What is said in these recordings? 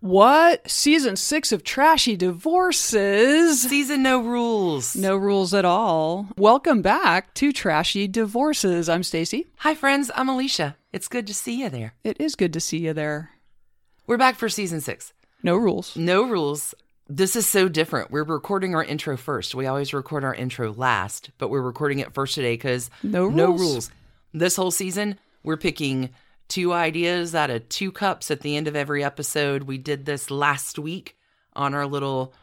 What? Season six of Trashy Divorces? Season no rules. No rules at all. Welcome back to Trashy Divorces. I'm Stacy. Hi, friends. I'm Alicia. It's good to see you there. It is good to see you there. We're back for season six. No rules. No rules. This is so different. We're recording our intro first. We always record our intro last, but we're recording it first today because No no rules. rules. This whole season, we're picking two ideas out of two cups at the end of every episode. We did this last week on our little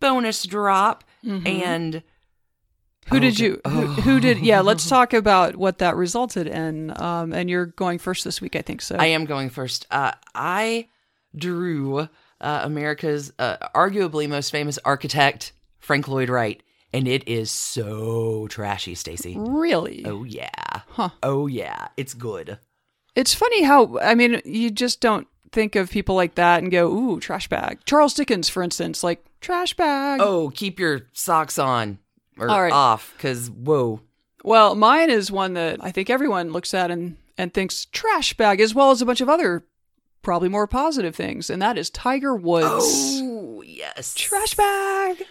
bonus drop. And Who Oh, did good. you? Who, who did? Yeah, let's talk about what that resulted in. Um, and you're going first this week, I think. So I am going first. Uh, I drew uh, America's uh, arguably most famous architect, Frank Lloyd Wright, and it is so trashy, Stacy. really, Oh yeah. Huh. Oh yeah. It's good. It's funny how I mean, you just don't think of people like that and go, "Ooh, trash bag." Charles Dickens, for instance, like trash bag. Oh, keep your socks on or right. off, because whoa. Well, mine is one that I think everyone looks at and, and thinks trash bag, as well as a bunch of other probably more positive things, and that is Tiger Woods. Oh yes. Trash bag.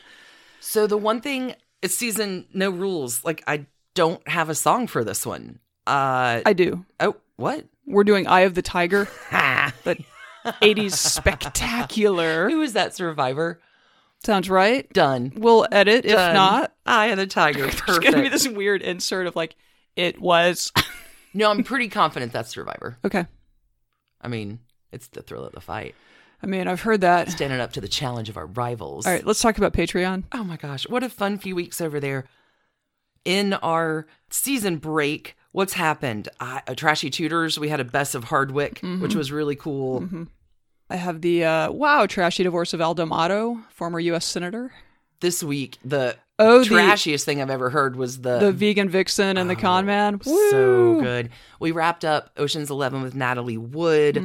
So the one thing it's season no rules. Like I don't have a song for this one. Uh I do. oh what? We're doing Eye of the Tiger, Ha. but 80s spectacular. Who is that survivor? Sounds right. Done. We'll edit if not. Eye of the tiger. Perfect. gonna be this weird insert of like, it was. No, I'm pretty confident that's Survivor. okay. I mean, it's the thrill of the fight. I mean, I've heard that. Standing up to the challenge of our rivals. All right, let's talk about Patreon. Oh my gosh, what a fun few weeks over there. In our season break, what's happened? Uh, Trashy Tutors, we had a Best of Hardwick, which was really cool. I have the uh, wow trashy divorce of Al D'Amato, former U.S. senator. This week, the Oh, the- trashiest thing I've ever heard was the, The vegan vixen and the con man. so good. We wrapped up Ocean's Eleven with Natalie Wood.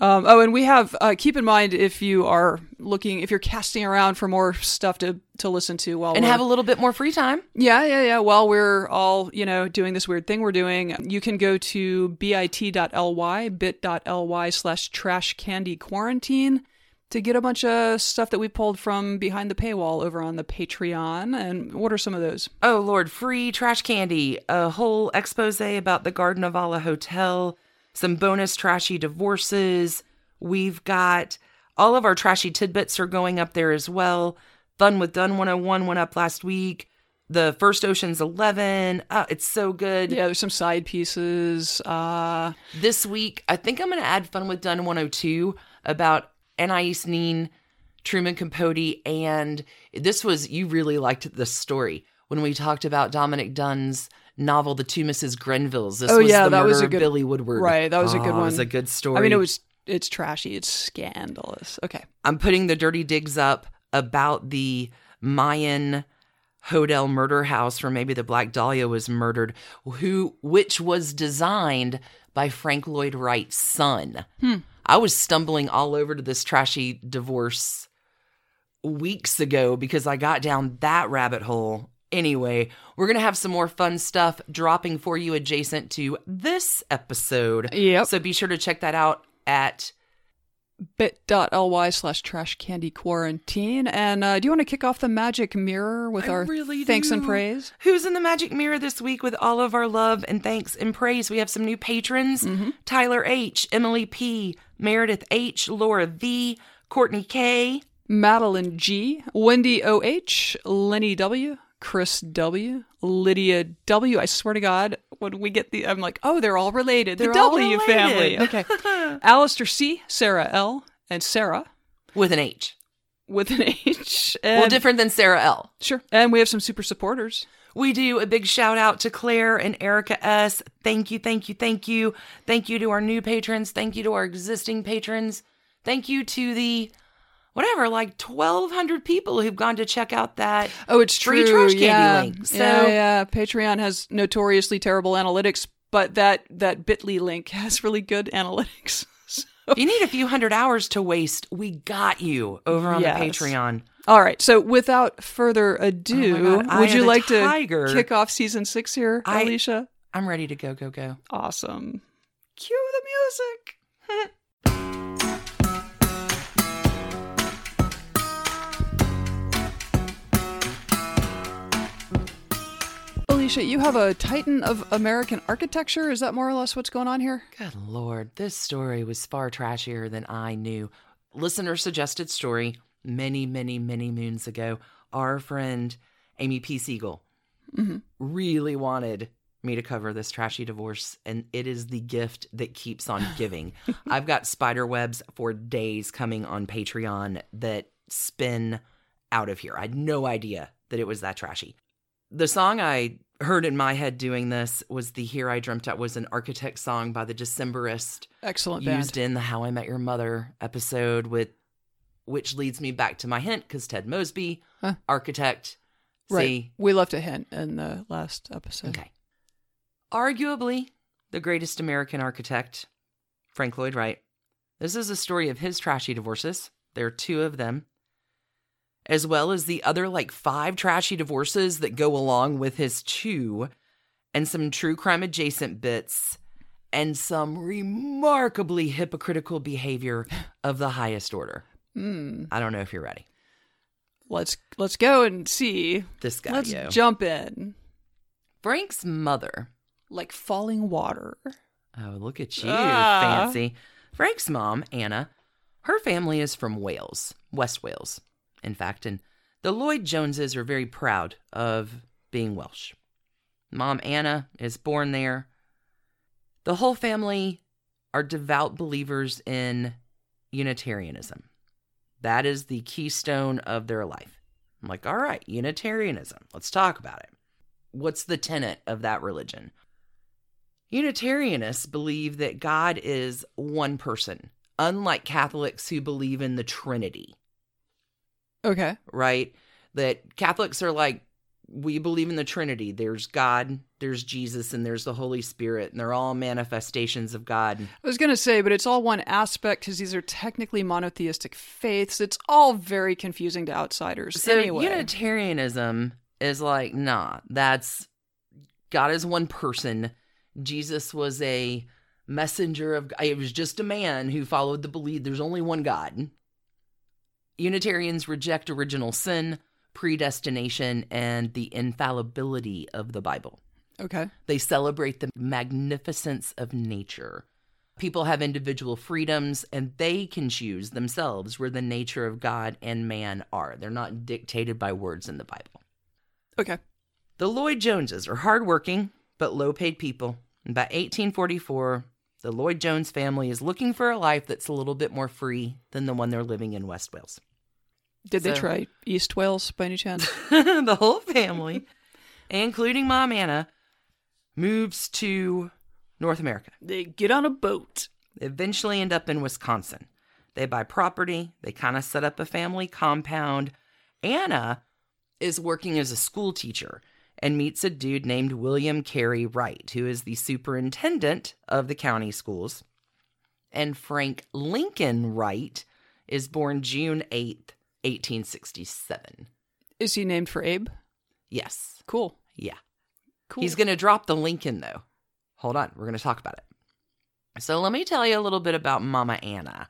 Um, oh, and we have uh, keep in mind if you are looking, if you're casting around for more stuff to to listen to while And we're, have a little bit more free time. yeah, yeah, yeah. While we're all you know doing this weird thing we're doing, you can go to bit.ly bit.ly slash trash candy quarantine to get a bunch of stuff that we pulled from behind the paywall over on the Patreon. And what are some of those? Oh Lord, free trash candy, a whole expose about the Garden of Allah Hotel, some bonus trashy divorces. We've got all of our trashy tidbits are going up there as well. Fun with Dunne 101 went up last week. The first Ocean's 11. Oh, it's so good. Yeah, there's some side pieces. Uh, This week, I think I'm going to add Fun with Dunne 102 about Anais Nin, Truman Capote, and this was, you really liked this story when we talked about Dominick Dunne's novel, The Two Mrs. Grenvilles. This Oh, was yeah, the that murder was a good- Billy Woodward. right, that was a good Oh, It was one. a good story. I mean, it was it's trashy. It's scandalous. Okay. I'm putting the dirty digs up about the Mayan Hodel murder house where maybe the Black Dahlia was murdered, who which was designed by Frank Lloyd Wright's son. Hmm. I was stumbling all over to this trashy divorce weeks ago because I got down that rabbit hole. Anyway, we're going to have some more fun stuff dropping for you adjacent to this episode. Yep. So be sure to check that out at bit.ly slash trash candy quarantine. And uh, do you want to kick off the magic mirror with I our really thanks and praise? Who's in the magic mirror this week with all of our love and thanks and praise? We have some new patrons Mm-hmm. Tyler H., Emily P., Meredith H., Laura V., Courtney K., Madeline G, Wendy OH, Lenny W, Chris W, Lydia W. I swear to God, when we get the, I'm like, oh, they're all related. The They're all W related. family. Okay. Alistair C, Sarah L, and Sarah with an H. with an H. And, well, different than Sarah L. Sure. And we have some super supporters. We do a big shout out to Claire and Erica S. Thank you, thank you, thank you. Thank you to our new patrons. Thank you to our existing patrons. Thank you to the whatever, like 1,200 people who've gone to check out that Oh, it's free true. trash candy yeah. link. So yeah, yeah. Patreon has notoriously terrible analytics, but that that Bitly link has really good analytics. So- if you need a few hundred hours to waste, we got you over on Yes. the Patreon. All right. So without further ado, Oh my God, Eye would you like Tiger. to kick off season six here, I- Alicia? I'm ready to go, go, go. Awesome. Cue the music. Alicia, you have a titan of American architecture. Is that more or less what's going on here? Good lord, this story was far trashier than I knew. Listener suggested story many, many, many moons ago. Our friend Amy P. Siegel mm-hmm. really wanted me to cover this trashy divorce, and it is the gift that keeps on giving. I've got spider webs for days coming on Patreon that spin out of here. I had no idea that it was that trashy. The song I heard in my head doing this was the Here I Dreamt It was an architect song by the Decemberist Excellent used band. in the How I Met Your Mother episode with which leads me back to my hint because Ted Mosby, Huh. architect. Right. See, We left a hint in the last episode. okay. Arguably the greatest American architect, Frank Lloyd Wright. This is a story of his trashy divorces. There are two of them, as well as the other like five trashy divorces that go along with his two, and some true crime adjacent bits, and some remarkably hypocritical behavior of the highest order. Hmm. I don't know if you're ready. Let's let's go and see. This guy, let's yo. jump in. Frank's mother. Like falling water. Oh, look at you, Ah. fancy. Frank's mom, Anna, her family is from Wales, West Wales, in fact, and the Lloyd Joneses are very proud of being Welsh. Mom, Anna, is born there. The whole family are devout believers in Unitarianism. That is the keystone of their life. I'm like, all right, Unitarianism, let's talk about it. What's the tenet of that religion? Unitarianists believe that God is one person, unlike Catholics who believe in the Trinity, Okay. right? That Catholics are like, we believe in the Trinity. There's God, there's Jesus, and there's the Holy Spirit, and they're all manifestations of God. I was gonna say, but it's all one aspect because these are technically monotheistic faiths. It's all very confusing to outsiders. So anyway, Unitarianism is like, nah, that's God is one person. Jesus was a messenger of it was just a man who followed the belief there's only one God. Unitarians reject original sin, predestination, and the infallibility of the Bible. okay. They celebrate the magnificence of nature. People have individual freedoms and they can choose themselves where the nature of God and man are. They're not dictated by words in the Bible. Okay. The Lloyd Joneses are hardworking but low paid people. And by 1844, the Lloyd Jones family is looking for a life that's a little bit more free than the one they're living in West Wales. Did they try East Wales by any chance? the whole family, including Mom Anna, moves to North America. they get on a boat. They eventually end up in Wisconsin. They buy property, they kind of set up a family compound. Anna is working as a school teacher and meets a dude named William Carey Wright, who is the superintendent of the county schools. And Frank Lincoln Wright is born June 8th, 1867. Is he named for Abe? Yes. Cool. Yeah. Cool. He's going to drop the Lincoln, though. Hold on. We're going to talk about it. So, let me tell you a little bit about Mama Anna.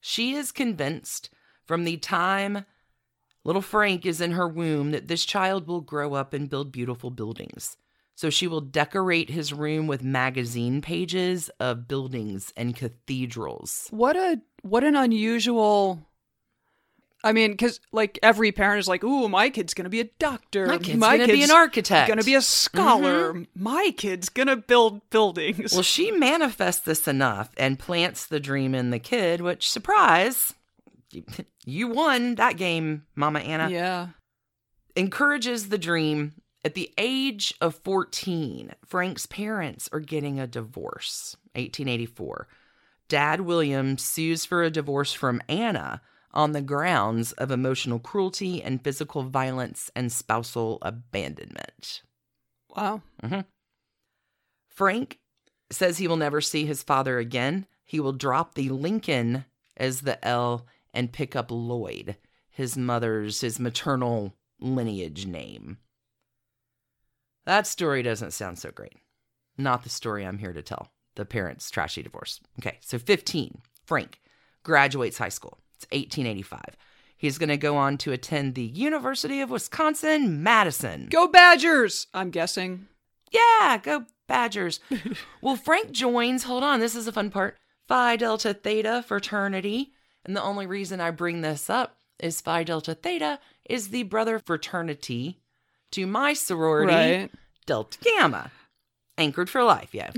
She is convinced from the time little Frank is in her womb that this child will grow up and build beautiful buildings. So, she will decorate his room with magazine pages of buildings and cathedrals. What a what an unusual. I mean, because like every parent is like, "Ooh, my kid's gonna be a doctor. My kid's gonna be an architect." Gonna be a scholar. Mm-hmm. My kid's gonna build buildings." Well, she manifests this enough and plants the dream in the kid, which, surprise, you- won that game, Mama Anna. yeah. Encourages the dream. At the age of 14, Frank's parents are getting a divorce, 1884. Dad William sues for a divorce from Anna on the grounds of emotional cruelty and physical violence and spousal abandonment. Wow. Mm-hmm. Frank says he will never see his father again. He will drop the Lincoln as the L and pick up Lloyd, his mother's, his maternal lineage name. That story doesn't sound so great. Not the story I'm here to tell. The parents' trashy divorce. Okay, so 15. Frank graduates high school. It's 1885. He's going to go on to attend the University of Wisconsin Madison. Go Badgers! I'm guessing. Yeah, go Badgers. well, Frank joins, hold on, this is a fun part Phi Delta Theta fraternity. And the only reason I bring this up is Phi Delta Theta is the brother fraternity to my sorority, Right. Delta Gamma. Anchored for life, yeah.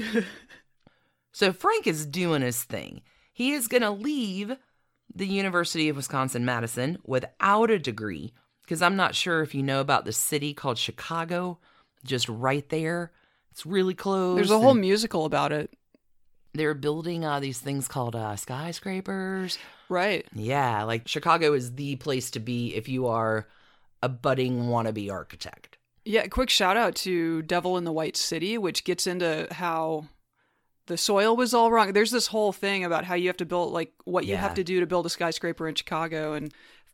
so Frank is doing his thing. He is going to leave the University of Wisconsin Madison without a degree because I'm not sure if you know about the city called Chicago, just right there. It's really close. There's a whole musical about it. They're building uh, these things called uh, skyscrapers. Right. Yeah, like Chicago is the place to be if you are a budding wannabe architect. Yeah, quick shout out to Devil in the White City, which gets into how the soil was all wrong. There's this whole thing about how you have to build, like, what you have to do to build a skyscraper in Chicago, and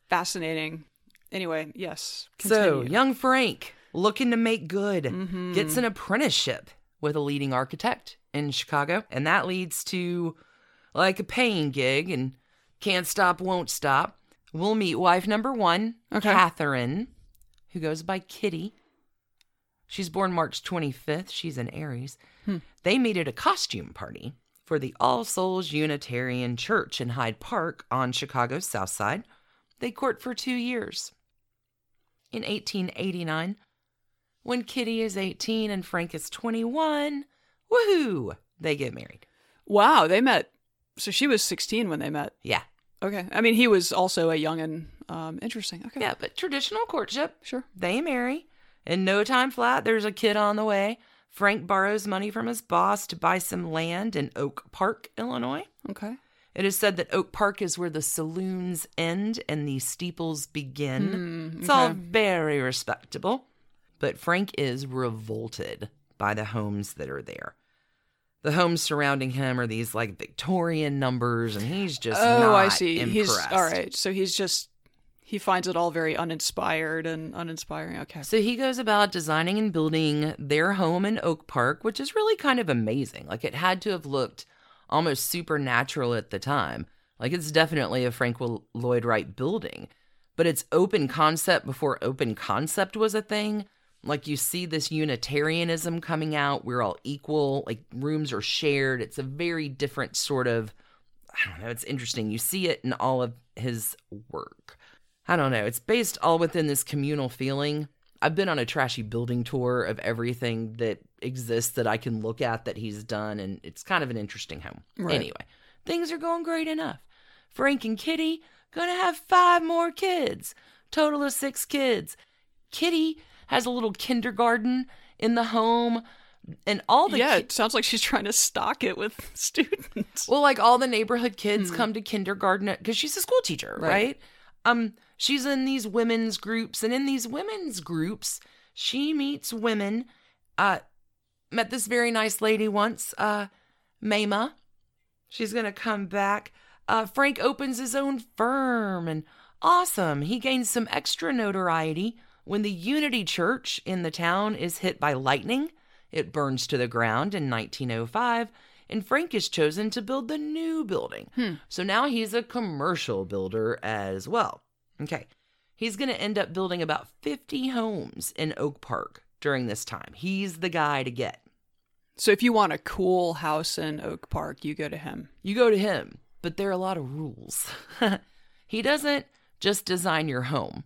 fascinating. Anyway, yes. So, young Frank, looking to make good, Mhm. gets an apprenticeship with a leading architect in Chicago. And that leads to like a paying gig and can't stop, won't stop. We'll meet wife number one, Okay. Catherine, who goes by Kitty. She's born March 25th. She's an Aries. Hmm. They meet at a costume party for the All Souls Unitarian Church in Hyde Park on Chicago's South Side. They court for two years. In 1889, when Kitty is 18 and Frank is 21, woohoo, they get married. Wow, they met. So she was 16 when they met. Yeah. Okay. I mean, he was also a youngin. Um, interesting. Okay. Yeah, but traditional courtship. Sure. They marry. In no time flat, there's a kid on the way. Frank borrows money from his boss to buy some land in Oak Park, Illinois. Okay. It is said that Oak Park is where the saloons end and the steeples begin. Hmm, It's all very respectable. But Frank is revolted by the homes that are there. The homes surrounding him are these like Victorian numbers, and he's just oh, not I see. Impressed. He's all right. So he's just he finds it all very uninspired and uninspiring. Okay. So he goes about designing and building their home in Oak Park, which is really kind of amazing. Like it had to have looked almost supernatural at the time. Like it's definitely a Frank Lloyd Wright building, but it's open concept before open concept was a thing. Like you see this Unitarianism coming out. We're all equal. Like rooms are shared. It's a very different sort of. I don't know. It's interesting. You see it in all of his work. I don't know. It's based all within this communal feeling. I've been on a trashy building tour of everything that exists that I can look at that he's done, and it's kind of an interesting home. Right. Anyway, things are going great enough. Frank and Kitty gonna have five more kids, total of six kids. Kitty has a little kindergarten in the home, and all the kids. yeah, ki- it sounds like she's trying to stock it with students. well, like all the neighborhood kids come to kindergarten because she's a school teacher, right. Right. Um, she's in these women's groups, and in these women's groups, she meets women. Uh, met this very nice lady once, uh, Mamah. She's gonna come back. Uh, Frank opens his own firm, and awesome, he gains some extra notoriety when the Unity Church in the town is hit by lightning. It burns to the ground in 1905, and Frank is chosen to build the new building. Hmm. So now he's a commercial builder as well. Okay. He's going to end up building about 50 homes in Oak Park during this time. He's the guy to get. So if you want a cool house in Oak Park, you go to him. You go to him, but there are a lot of rules. he doesn't just design your home.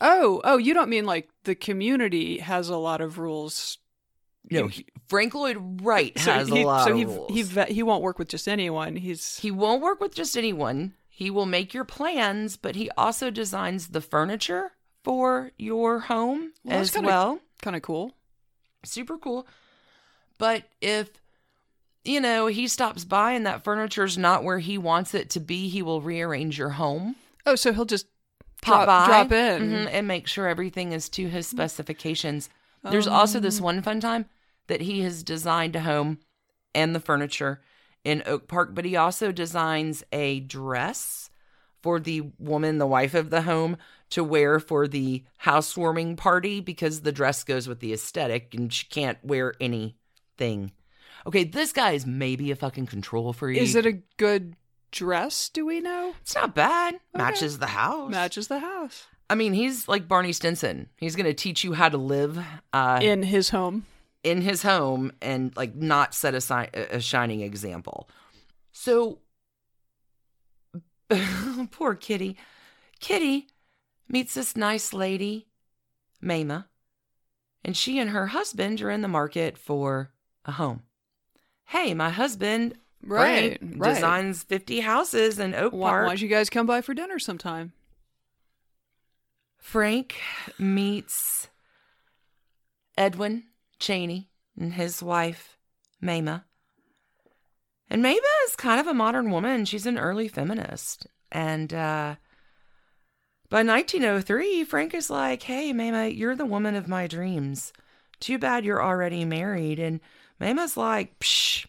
Oh, oh, you don't mean like the community has a lot of rules. No, he, Frank Lloyd Wright so has he, a lot so of he, rules. He ve- he won't work with just anyone. He's He won't work with just anyone. He will make your plans, but he also designs the furniture for your home Well, that's as kinda- well. kind of cool. Super cool. But if you know, he stops by and that furniture's not where he wants it to be, he will rearrange your home. Oh, so he'll just Pop drop, by drop in. mhm, and make sure everything is to his specifications. There's also this one fun time that he has designed a home and the furniture in Oak Park, but he also designs a dress for the woman, the wife of the home, to wear for the housewarming party because the dress goes with the aesthetic and she can't wear anything. Okay, this guy is maybe a fucking control freak. Is it a good dress, do we know? It's not bad. Matches the house. Matches the house. I mean, he's like Barney Stinson. He's going to teach you how to live uh, In his home. in his home and like not set a, si- a shining example. So poor Kitty. Kitty meets this nice lady, Mamah, and she and her husband are in the market for a home. Hey, my husband Right. Right. designs 50 houses in Oak Why, Park. why don't you guys come by for dinner sometime? Frank meets Edwin Cheney and his wife, Mamah. And Mamah is kind of a modern woman. She's an early feminist. And uh, by 1903, Frank is like, hey, Mamah, you're the woman of my dreams. Too bad you're already married. And Mamah's like, psh,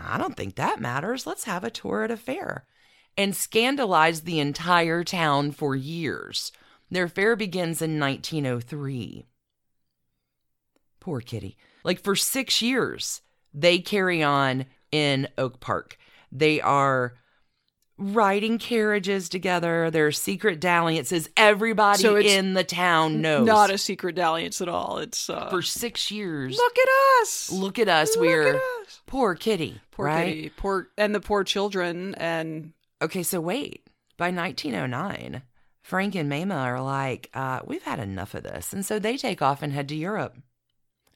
I don't think that matters. Let's have a tour at a fair. And scandalized the entire town for years. Their fair begins in 1903. Poor kitty. Like for six years, they carry on in Oak Park. They are riding carriages together. There are secret dalliances. Everybody So in the town knows. Not a secret dalliance at all. It's uh, for six years. look at us. Look at us. Look We're at us. poor kitty. Poor right? kitty. Poor and the poor children and Okay, so wait. By 1909, Frank and Mamah are like, uh, we've had enough of this. And so they take off and head to Europe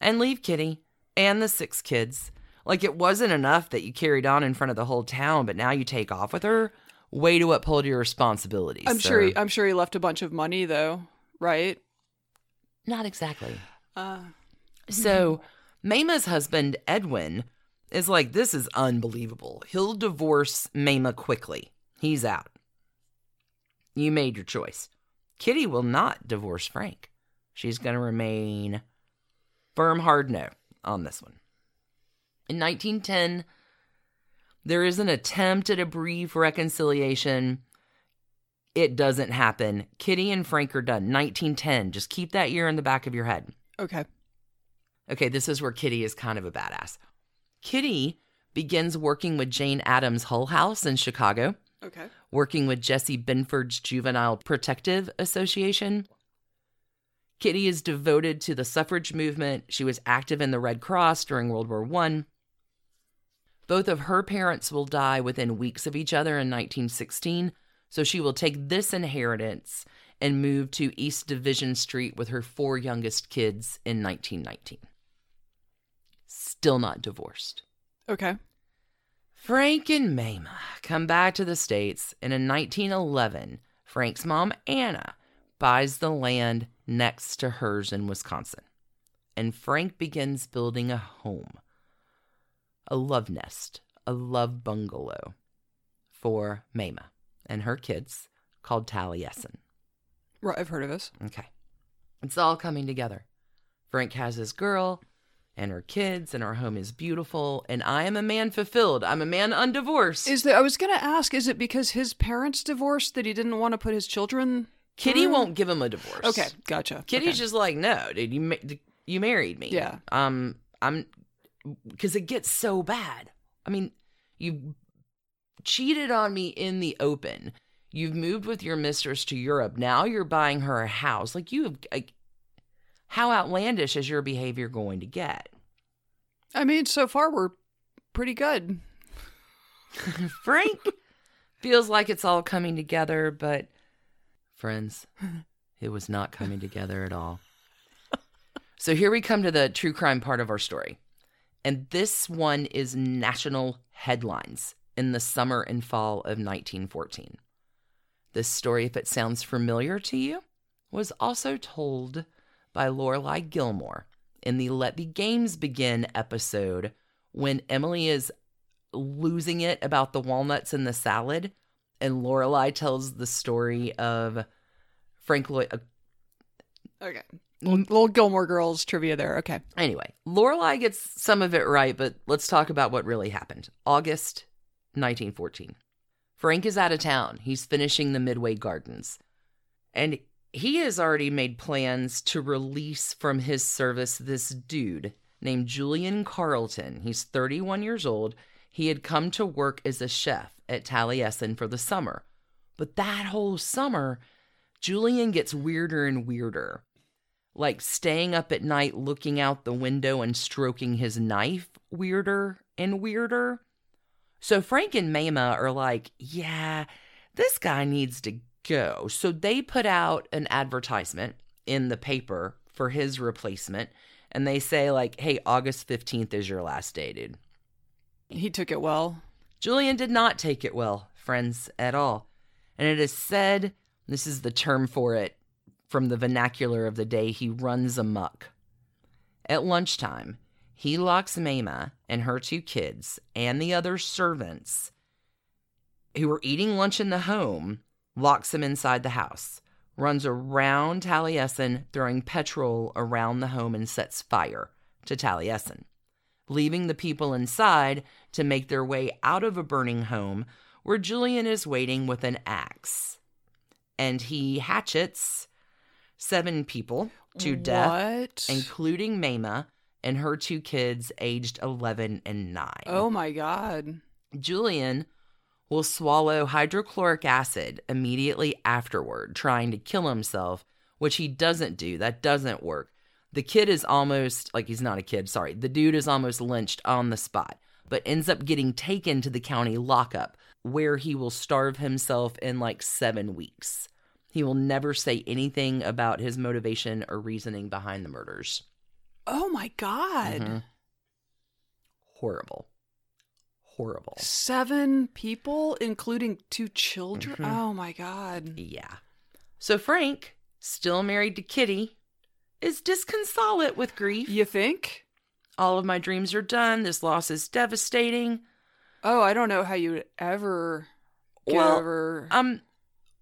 and leave Kitty and the six kids. Like it wasn't enough that you carried on in front of the whole town, but now you take off with her. Way to uphold your responsibilities. I'm sir. sure he, I'm sure he left a bunch of money though, right? Not exactly. Uh, So, Mamah's husband, Edwin, is like, this is unbelievable. He'll divorce Mamah quickly. He's out. You made your choice. Kitty will not divorce Frank. She's going to remain firm, hard no on this one. In 1910, there is an attempt at a brief reconciliation. It doesn't happen. Kitty and Frank are done. 1910. Just keep that year in the back of your head. okay. Okay, this is where Kitty is kind of a badass. Kitty begins working with Jane Addams' Hull House in Chicago, Okay. working with Jessie Binford's Juvenile Protective Association. Kitty is devoted to the suffrage movement. She was active in the Red Cross during World War I. Both of her parents will die within weeks of each other in 1916, so she will take this inheritance and move to East Division Street with her four youngest kids in 1919 still not divorced. Okay. Frank and Mamah come back to the States, and in 1911, Frank's mom, Anna, buys the land next to hers in Wisconsin. And Frank begins building a home, a love nest, a love bungalow for Mamah and her kids called Taliesin. Right, I've heard of this. Okay. It's all coming together. Frank has his girl and her kids, and our home is beautiful. And I am a man fulfilled. I'm a man undivorced. Is there? I was gonna ask. Is it because his parents divorced that he didn't want to put his children? Kitty through? won't give him a divorce. Okay, gotcha. Kitty's Okay. just like, no, dude, you ma- you married me. Yeah. Um, I'm because it gets so bad. I mean, you cheated on me in the open. You've moved with your mistress to Europe. Now you're buying her a house. Like you have. Like, how outlandish is your behavior going to get? I mean, so far we're pretty good. Frank feels like it's all coming together, but friends, it was not coming together at all. So here we come to the true crime part of our story. And this one is national headlines in the summer and fall of 1914. This story, if it sounds familiar to you, was also told by Lorelai Gilmore in the Let the Games Begin episode when Emily is losing it about the walnuts in the salad, and Lorelai tells the story of Frank Lloyd. uh, Okay. Little, Gilmore Girls trivia there. Okay. Anyway, Lorelai gets some of it right, but let's talk about what really happened. August 1914. Frank is out of town. He's finishing the Midway Gardens. And he has already made plans to release from his service this dude named Julian Carlton. He's 31 years old. he had come to work as a chef at Taliesin for the summer. But that whole summer, Julian gets weirder and weirder. Like staying up at night looking out the window and stroking his knife, weirder and weirder. So Frank and Mamah are like, yeah, this guy needs to go. So they put out an advertisement in the paper for his replacement. And they say, like, hey, August 15th is your last day, dude. He took it well. Julian did not take it well, friends, at all. And it is said, this is the term for it from the vernacular of the day, he runs amuck. At lunchtime, he locks Mamah and her two kids and the other servants who were eating lunch in the home, locks them inside the house, runs around Taliesin, throwing petrol around the home and sets fire to Taliesin, leaving the people inside to make their way out of a burning home where Julian is waiting with an axe. And he hatchets seven people to death, What? including Mamah and her two kids aged 11 and 9. oh my god. Julian will swallow hydrochloric acid immediately afterward, trying to kill himself, which he doesn't do. That doesn't work. The kid is almost like he's not a kid, sorry. The dude is almost lynched on the spot, but ends up getting taken to the county lockup where he will starve himself in like seven weeks. He will never say anything about his motivation or reasoning behind the murders. Oh my god. Mhm. Horrible. Horrible. Seven people, including two children. Mhm. Oh my god. Yeah. So Frank, still married to Kitty, is disconsolate with grief. You think? All of my dreams are done. This loss is devastating. Oh, I don't know how you would ever Well, over. Um,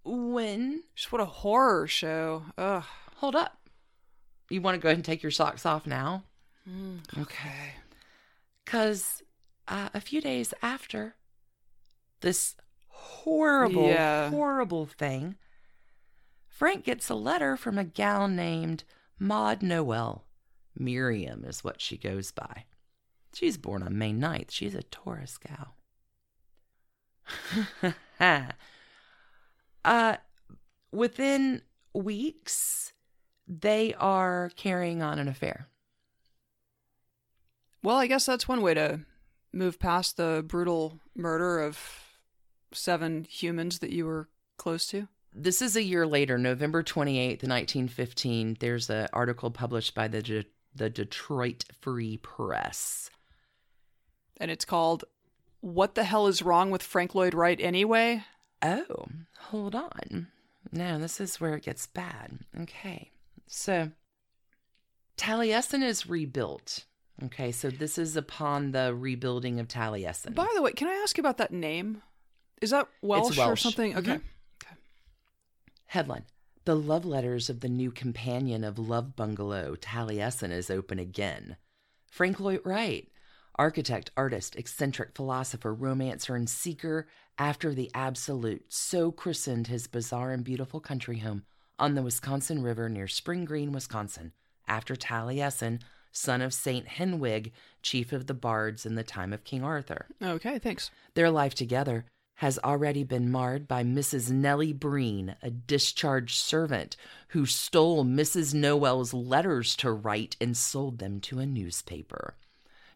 when? Just what a horror show. Ugh. Hold up. You want to go ahead and take your socks off now? Mm, Okay. Because uh, a few days after this horrible, Yeah. horrible thing, Frank gets a letter from a gal named Maud Noel. Miriam is what she goes by. She's born on May 9th. She's a Taurus gal. uh, within weeks, they are carrying on an affair. Well, I guess that's one way to move past the brutal murder of seven humans that you were close to. this is a year later, November 28th, 1915. There's an article published by the De- the Detroit Free Press. And it's called What the Hell is Wrong with Frank Lloyd Wright Anyway? Oh, hold on. Now, this is where it gets bad. Okay. So Taliesin is rebuilt. Okay, so this is upon the rebuilding of Taliesin. By the way, can I ask you about that name? Is that Welsh, or something? Okay. Mhm. Headline The love letters of the new companion of Love Bungalow, Taliesin, is open again. Frank Lloyd Wright, architect, artist, eccentric philosopher, romancer, and seeker after the absolute, so christened his bizarre and beautiful country home on the Wisconsin River near Spring Green, Wisconsin, after Taliesin, son of Saint Henwig, chief of the bards in the time of King Arthur. Okay, thanks. Their life together has already been marred by Mrs. Nellie Breen, a discharged servant who stole Mrs. Noel's letters to Wright and sold them to a newspaper.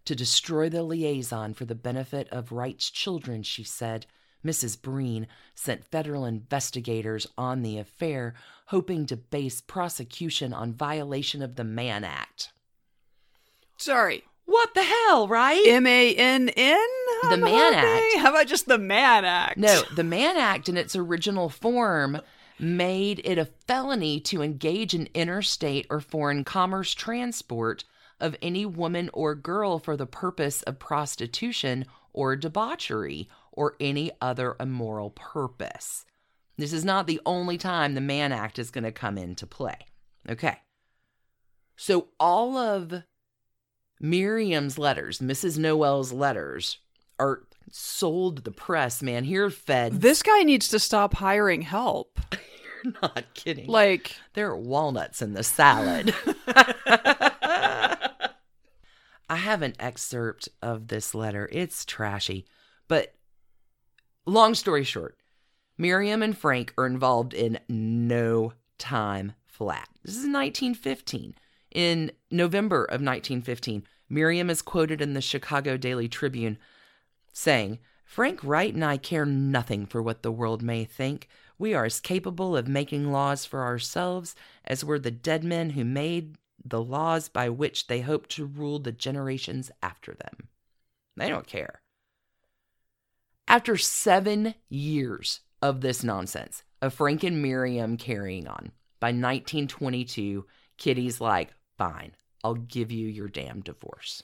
To destroy the liaison for the benefit of Wright's children, she said, Mrs. Breen sent federal investigators on the affair, hoping to base prosecution on violation of the Mann Act. Sorry. What the hell, right? M A N N? The Mann Act. How about just the Mann Act? No, the Mann Act in its original form made it a felony to engage in interstate or foreign commerce transport of any woman or girl for the purpose of prostitution or debauchery or any other immoral purpose. This is not the only time the Mann Act is going to come into play. Okay. So all of Miriam's letters, Mrs. Noel's letters, are sold to the press, man. Here, Fed. This guy needs to stop hiring help. You're not kidding. Like, there are walnuts in the salad. I have an excerpt of this letter. It's trashy. But long story short, Miriam and Frank are involved in no time flat. This is 1915. In November of 1915, Miriam is quoted in the Chicago Daily Tribune saying, Frank Wright and I care nothing for what the world may think. We are as capable of making laws for ourselves as were the dead men who made the laws by which they hope to rule the generations after them. They don't care. After seven years of this nonsense, of Frank and Miriam carrying on, by 1922, Kitty's like, fine, I'll give you your damn divorce.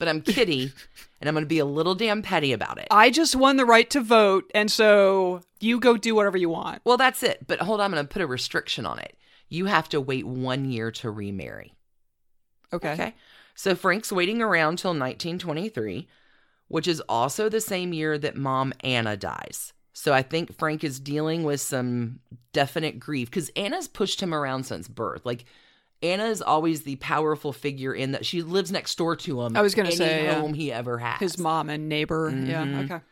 But I'm Kitty, and I'm going to be a little damn petty about it. I just won the right to vote, and so you go do whatever you want. Well, that's it. But hold on, I'm going to put a restriction on it. You have to wait one year to remarry. Okay. Okay. So Frank's waiting around till 1923, which is also the same year that mom Anna dies. So I think Frank is dealing with some definite grief because Anna's pushed him around since birth. Like Anna is always the powerful figure in that she lives next door to him. I was gonna any say, yeah. home he ever has. His mom and neighbor. Yeah. Mhm. Okay.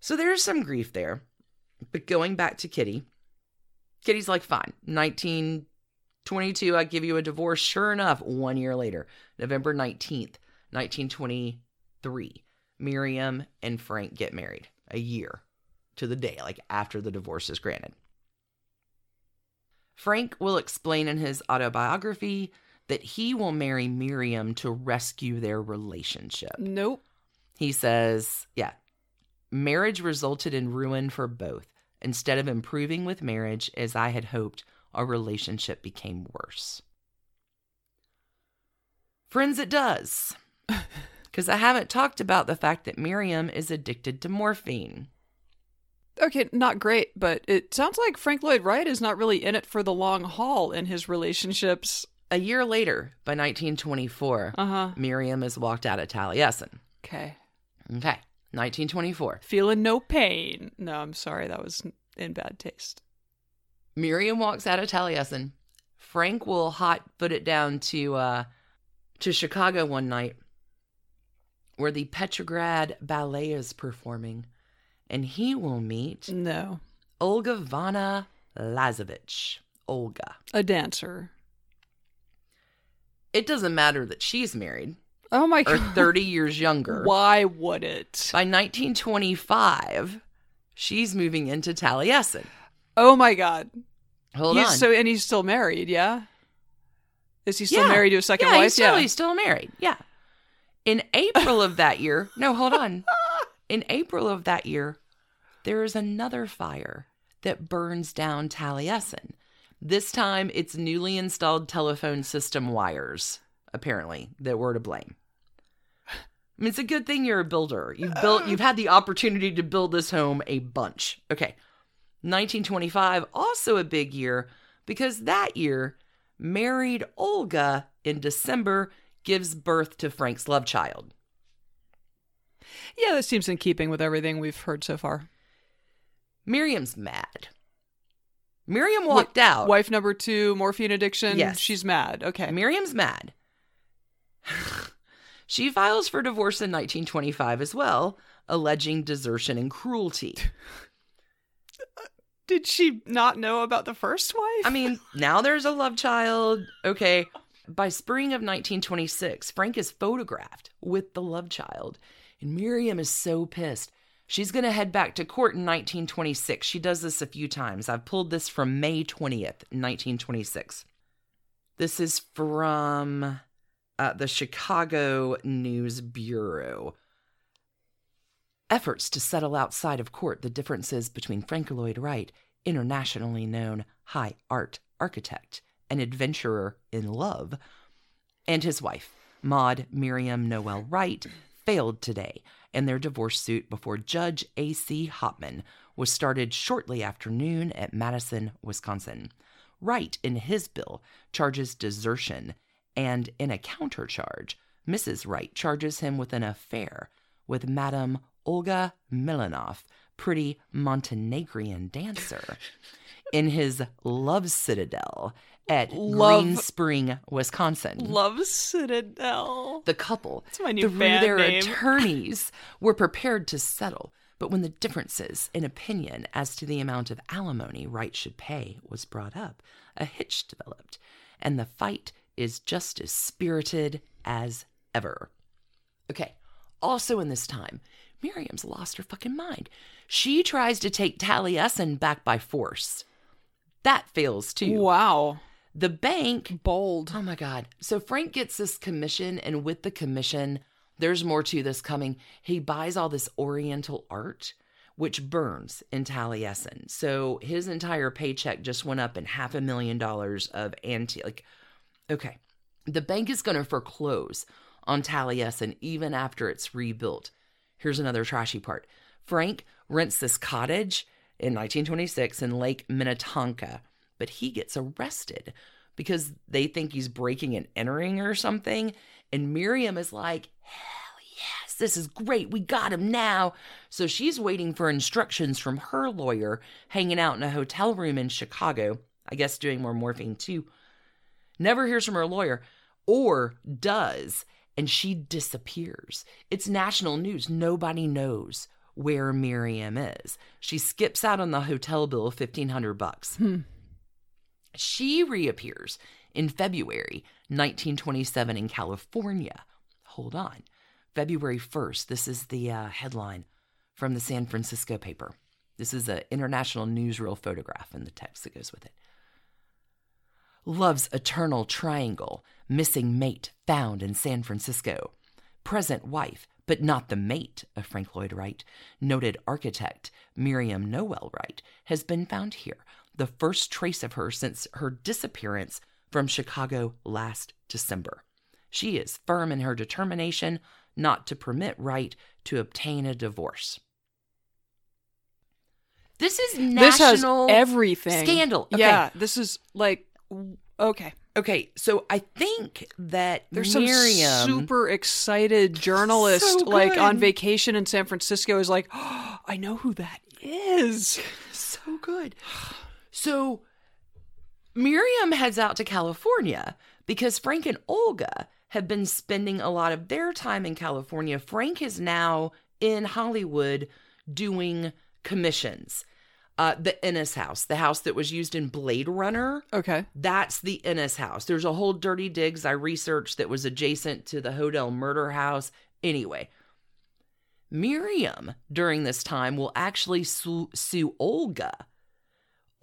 So there's some grief there. But going back to Kitty, Kitty's like, fine, 1922, I give you a divorce. Sure enough, one year later, November 19th, 1923, Miriam and Frank get married a year to the day, like after the divorce is granted. Frank will explain in his autobiography that he will marry Miriam to rescue their relationship. Nope. He says, yeah, marriage resulted in ruin for both. Instead of improving with marriage, as I had hoped, our relationship became worse. Friends, it does. Because I haven't talked about the fact that Miriam is addicted to morphine. Okay, not great, but it sounds like Frank Lloyd Wright is not really in it for the long haul in his relationships. A year later, by 1924, Uh huh. Miriam is walked out of Taliesin. Okay. Okay, 1924. Feeling no pain. No, I'm sorry. That was in bad taste. Miriam walks out of Taliesin. Frank will hot foot it down to uh to Chicago one night where the Petrograd Ballet is performing and he will meet No. Olgivanna Lazovich. Olga. A dancer. It doesn't matter that she's married Oh my or god. 30 years younger. Why would it? By 1925, she's moving into Taliesin. Oh my god. Hold he's on. so and he's still married, yeah? Is he still Yeah. married to a second yeah, wife? He's still, yeah. he's still married. Yeah. In April of that year, no, hold on. In April of that year, there is another fire that burns down Taliesin. This time, it's newly installed telephone system wires, apparently, that were to blame. I mean, it's a good thing you're a builder. You've built, you've had the opportunity to build this home a bunch. Okay. 1925, also a big year because that year, married Olga in December gives birth to Frank's love child. Yeah, this seems in keeping with everything we've heard so far. Miriam's mad. Miriam walked out. Wife number two, morphine addiction. Yes. She's mad. Okay. Miriam's mad. she files for divorce in 1925 as well, alleging desertion and cruelty. Did she not know about the first wife? I mean, now there's a love child. Okay. By spring of 1926, Frank is photographed with the love child, and Miriam is so pissed. She's going to head back to court in 1926. She does this a few times. I've pulled this from May 20th, 1926. This is from uh, the Chicago News Bureau. Efforts to settle outside of court the differences between Frank Lloyd Wright, internationally known high art architect and adventurer in love, and his wife, Maud Miriam Noel Wright, failed today, and their divorce suit before Judge A.C. Hopman was started shortly after noon at Madison, Wisconsin. Wright, in his bill, charges desertion, and in a countercharge, Mrs. Wright charges him with an affair with Madame Olga Milanoff, pretty Montenegrin dancer. in his love citadel at Love- Green Spring, Wisconsin. Love Citadel. the couple, That's my new through band their name. attorneys, were prepared to settle. But when the differences in opinion as to the amount of alimony Wright should pay was brought up, a hitch developed, and the fight is just as spirited as ever. Okay, also in this time, Miriam's lost her fucking mind. She tries to take Taliesin back by force. That fails too. Wow. The bank Bold. Oh my God. So Frank gets this commission, and with the commission, there's more to this coming. He buys all this Oriental art, which burns in Taliesin. So his entire paycheck just went up in half a million dollars of anti. Like, okay, the bank is going to foreclose on Taliesin even after it's rebuilt. Here's another trashy part Frank rents this cottage in 1926 in Lake Minnetonka, but he gets arrested because they think he's breaking and entering or something. And Miriam is like, hell yes, this is great. We got him now. So she's waiting for instructions from her lawyer, hanging out in a hotel room in Chicago, I guess doing more morphine too. Never hears from her lawyer, or does, and she disappears. It's national news. Nobody knows where Miriam is. She skips out on the hotel bill of 1500 bucks. Hmm. She reappears in February 1927 in California. Hold on. February 1st. This is the uh, headline from the San Francisco paper. This is an international newsreel photograph and the text that goes with it. Love's eternal triangle, missing mate found in San Francisco. Present wife, but not the mate of Frank Lloyd Wright. Noted architect Miriam Noel Wright has been found here, the first trace of her since her disappearance from Chicago last December. She is firm in her determination not to permit Wright to obtain a divorce. This is This has national everything. scandal. Okay. Yeah, this is like okay. Okay, so I think that There's Miriam, some super excited journalist So like on vacation in San Francisco is like, oh, I know who that is. so good. So Miriam heads out to California because Frank and Olga have been spending a lot of their time in California. Frank is now in Hollywood doing commissions. Uh, the Ennis house, the house that was used in Blade Runner. Okay. That's the Ennis house. There's a whole Dirty Digs I researched that was adjacent to the Hodel murder house. Anyway, Miriam during this time will actually sue, sue Olga.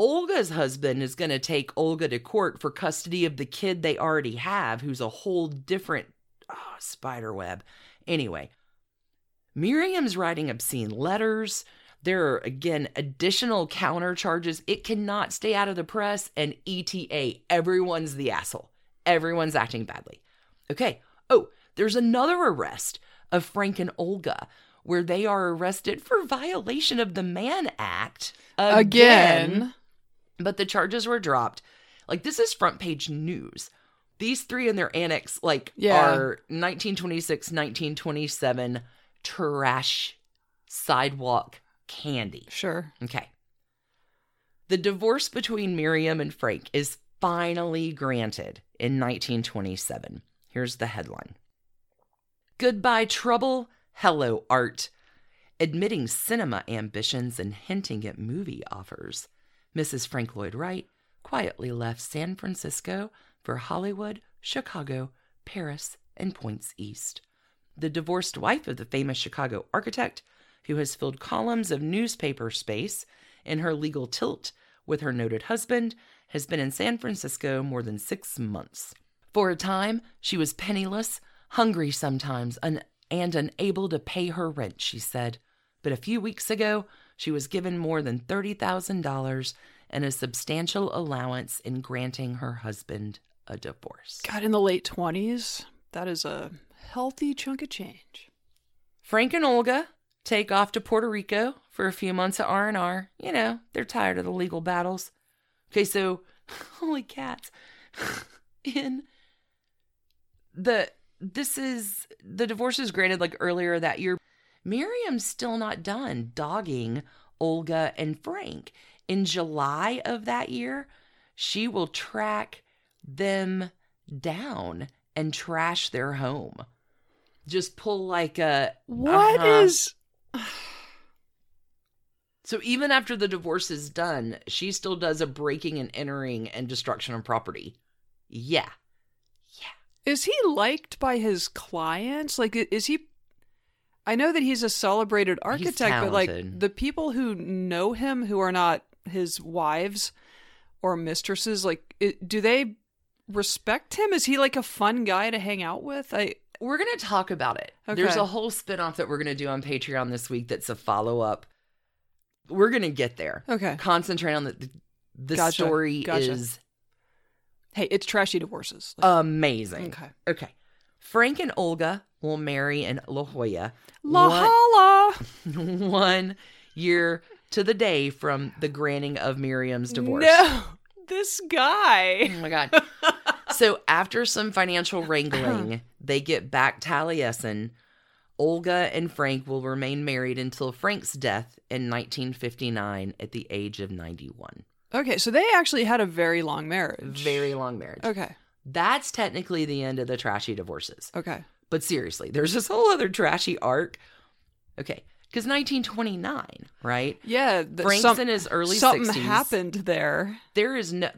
Olga's husband is going to take Olga to court for custody of the kid they already have, who's a whole different oh, spider web. Anyway, Miriam's writing obscene letters. There are, again, additional counter charges. It cannot stay out of the press. And ETA, everyone's the asshole. Everyone's acting badly. Okay. Oh, there's another arrest of Frank and Olga where they are arrested for violation of the Mann Act Again. But the charges were dropped. Like this is front page news. These three in their annex like Yeah. are 1926, 1927 trash sidewalk candy. Sure. Okay. The divorce between Miriam and Frank is finally granted in 1927. Here's the headline Goodbye, trouble. Hello, art. Admitting cinema ambitions and hinting at movie offers, Mrs. Frank Lloyd Wright quietly left San Francisco for Hollywood, Chicago, Paris, and points east. The divorced wife of the famous Chicago architect, who has filled columns of newspaper space in her legal tilt with her noted husband, has been in San Francisco more than six months. For a time, she was penniless, hungry sometimes, and unable to pay her rent, she said. But a few weeks ago, she was given more than $30,000 and a substantial allowance in granting her husband a divorce. God, in the late twenties, that is a healthy chunk of change. Frank and Olga take off to Puerto Rico for a few months at R&R. You know, they're tired of the legal battles. Okay, so holy cats. In the this is the divorce is granted like earlier that year. Miriam's still not done dogging Olga and Frank. in July of that year, she will track them down and trash their home. Just pull like a What Uh-huh. is? So even after the divorce is done, she still does a breaking and entering and destruction of property. Yeah. Yeah. Is he liked by his clients? Like, is he? I know that he's a celebrated architect, but like the people who know him, who are not his wives or mistresses, like, it, do they respect him? Is he like a fun guy to hang out with? I We're going to talk about it. There's a whole spin-off that we're going to do on Patreon this week that's a follow-up. We're going to get there. okay. Concentrate on the the, the Gotcha. story Gotcha. is Hey, it's trashy divorces. Like, amazing. okay. Okay. Frank and Olga will marry in La Jolla La one- holla. one year to the day from the granting of Miriam's divorce. No, this guy. Oh my god. so after some financial wrangling, uh-huh. they get back Taliesin. Olga and Frank will remain married until Frank's death in 1959 at the age of 91. Okay, so they actually had a very long marriage. Very long marriage. Okay. That's technically the end of the trashy divorces. Okay. But seriously, there's this whole other trashy arc. Okay, because 1929, right? Yeah. th- Frank's some- in his early something 60s. happened there. There is no.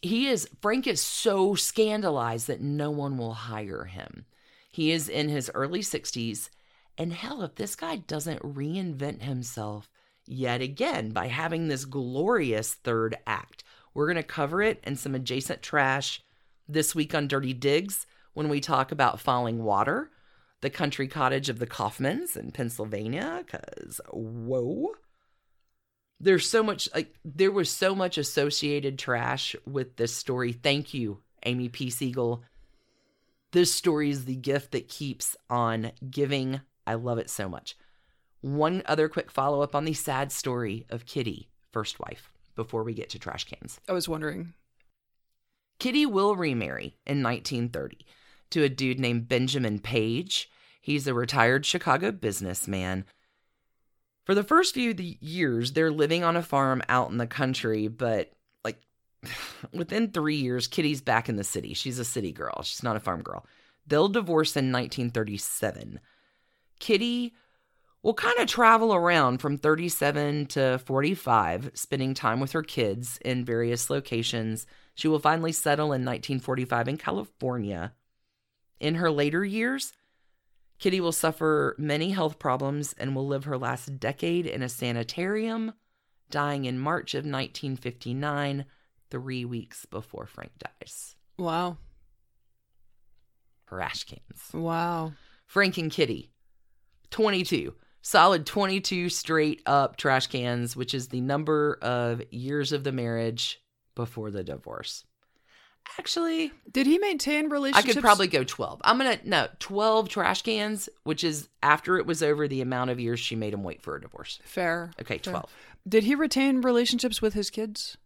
He is Frank is so scandalized that no one will hire him. He is in his early 60s, and hell, if this guy doesn't reinvent himself yet again by having this glorious third act, we're gonna cover it and some adjacent trash this week on Dirty Digs when we talk about Falling Water, the country cottage of the Kaufmanns in Pennsylvania. Cause whoa there's so much like there was so much associated trash with this story. Thank you, Amy P. Siegel. This story is the gift that keeps on giving. I love it so much. One other quick follow up on the sad story of Kitty, first wife, before we get to trash cans. I was wondering. Kitty will remarry in 1930 to a dude named Benjamin Page. He's a retired Chicago businessman. For the first few years, they're living on a farm out in the country, but like within three years, Kitty's back in the city. She's a city girl, she's not a farm girl. They'll divorce in 1937. Kitty will kind of travel around from 37 to 45, spending time with her kids in various locations. She will finally settle in 1945 in California. In her later years, Kitty will suffer many health problems and will live her last decade in a sanitarium, dying in March of 1959, three weeks before Frank dies. Wow. Her ash cans. Wow. Frank and Kitty, 22. Solid 22 straight up trash cans, which is the number of years of the marriage before the divorce. Actually, Did he maintain relationships? I could probably go 12. I'm to, no, 12 trash cans, which is after it was over the amount of years she made him wait for a divorce. Fair. Okay, fair. 12. Did he retain relationships with his kids?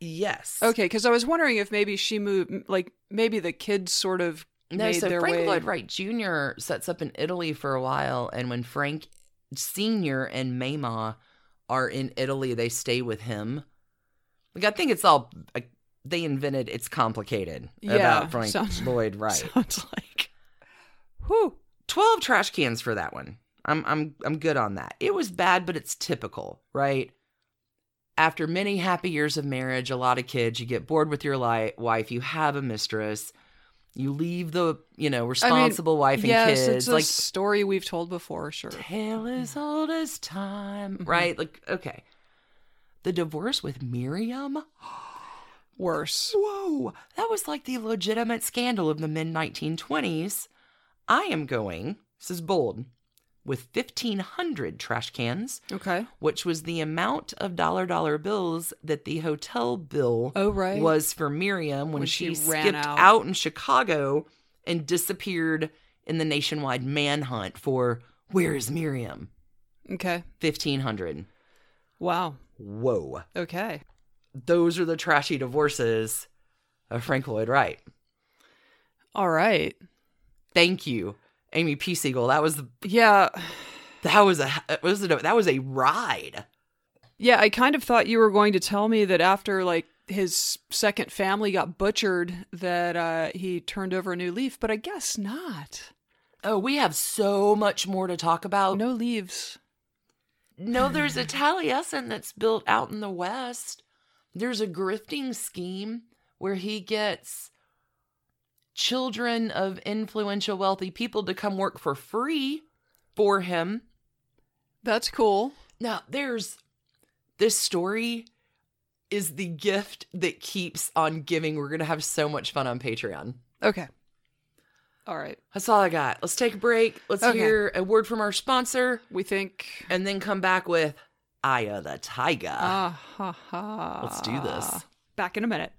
Yes. Okay, because I was wondering if maybe she moved, like maybe the kids sort of No, made so Frank way. Lloyd Wright Jr. sets up in Italy for a while, and when Frank Sr. and Mamah are in Italy, they stay with him. Like I think it's all like, they invented. It's complicated Yeah, about Frank sounds- Lloyd Wright. Sounds like. Whew. Twelve trash cans for that one. I'm I'm I'm good on that. It was bad, but it's typical, right? After many happy years of marriage, a lot of kids, you get bored with your li- wife, you have a mistress, you leave the you know responsible wife and yes, kids. it's a like story we've told before. Sure. tale as old as time, Mhm. right? Like okay, the divorce with Miriam. Worse. Whoa, that was like the legitimate scandal of the mid 1920s. I am going. This is bold. With 1,500 trash cans, Okay. which was the amount of dollar dollar bills that the hotel bill Oh right. was for Miriam when, When she, she skipped out. out. in Chicago and disappeared in the nationwide manhunt for where is Miriam? okay. 1,500. Wow. Whoa. Okay. Those are the trashy divorces of Frank Lloyd Wright. All right. Thank you, Amy P. Siegel. That was Yeah. that was a that was a, that was a ride. Yeah, I kind of thought you were going to tell me that after like his second family got butchered that uh, he turned over a new leaf, but I guess not. Oh, we have so much more to talk about. No leaves. No, there's a Taliesin that's built out in the West. There's a grifting scheme where he gets children of influential, wealthy people to come work for free for him. That's cool. Now, there's this story is the gift that keeps on giving. We're going to have so much fun on Patreon. Okay. All right. That's all I got. Let's take a break. Let's Okay. hear a word from our sponsor We think. and then come back with Aya the Tiger. Ah ha ha. Let's do this. Back in a minute.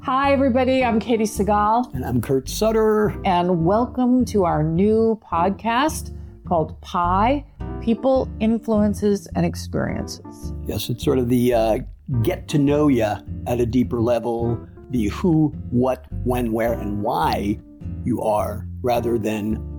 Hi, everybody. I'm Katey Sagal, And I'm Kurt Sutter. and welcome to our new podcast called Pie People, Influences, and Experiences. Yes, it's sort of the uh, get to know you at a deeper level, the who, what, when, where, and why you are, rather than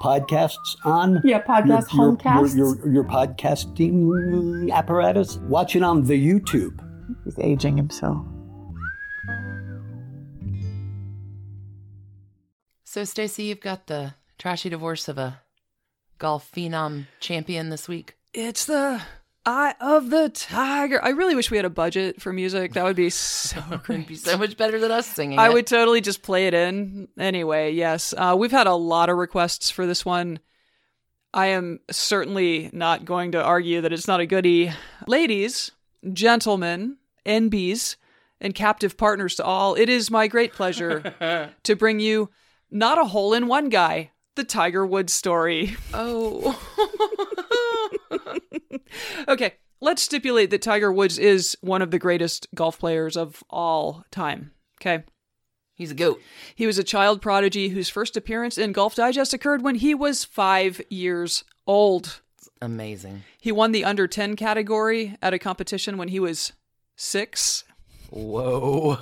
podcasts on. Yeah, podcast, your, homecasts. Your, your, your podcasting apparatus. Watch it on the YouTube. He's aging himself. So, Stacy, you've got the trashy divorce of a golf phenom champion this week. It's the Eye of the Tiger. I really wish we had a budget for music. That would be so great. be so much better than us singing. I it. would totally just play it in. Anyway, yes. Uh, we've had a lot of requests for this one. I am certainly not going to argue that it's not a goodie. Ladies, gentlemen, NBs, and captive partners to all, it is my great pleasure to bring you not a hole in one guy, the Tiger Woods story. Oh. okay, let's stipulate that Tiger Woods is one of the greatest golf players of all time. Okay. He's a goat. He was a child prodigy whose first appearance in Golf Digest occurred when he was five years old. Amazing. He won the under 10 category at a competition when he was six. Whoa.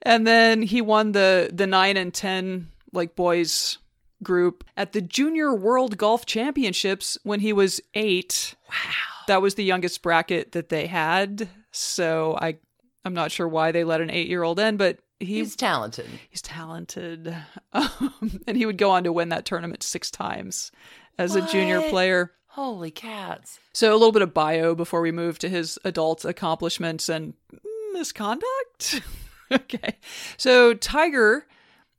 And then he won the, the 9 and 10, like boys group at the Junior World Golf Championships when he was eight. Wow. That was the youngest bracket that they had. So I, I'm not sure why they let an eight year old in, but he, He's talented. He's talented. Um, and he would go on to win that tournament six times as a junior player. Holy cats. So, a little bit of bio before we move to his adult accomplishments and misconduct. okay. So, Tiger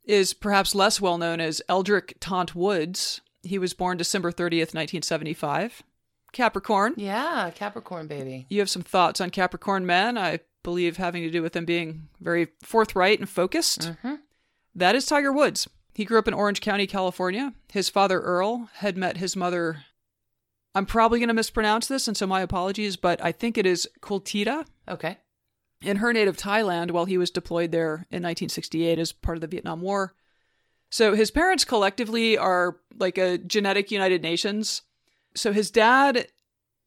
is perhaps less well known as Eldrick Tont Woods. He was born December 30th, 1975. Capricorn. Yeah, Capricorn baby. You have some thoughts on Capricorn men, I believe, having to do with them being very forthright and focused. Mhm. That is Tiger Woods. He grew up in Orange County, California. His father, Earl, had met his mother. I'm probably going to mispronounce this, and so my apologies, but I think it is Kultida Okay. In her native Thailand while he was deployed there in 1968 as part of the Vietnam War. So his parents collectively are like a genetic United Nations. So his dad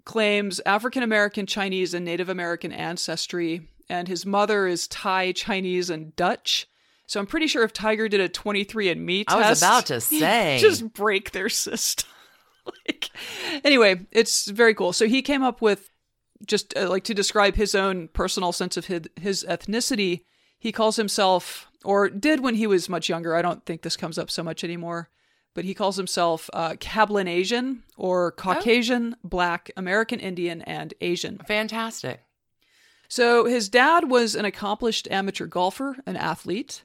claims African American, Chinese, and Native American ancestry, and his mother is Thai, Chinese, and Dutch. So I'm pretty sure if Tiger did a 23andMe test, I was about to say. just break their system. like, anyway, it's very cool. So he came up with just uh, like to describe his own personal sense of his, his ethnicity. He calls himself, or did when he was much younger. I don't think this comes up so much anymore, but he calls himself uh, Cablinasian or Caucasian, Black, American Indian, and Asian. Fantastic. So his dad was an accomplished amateur golfer, an athlete.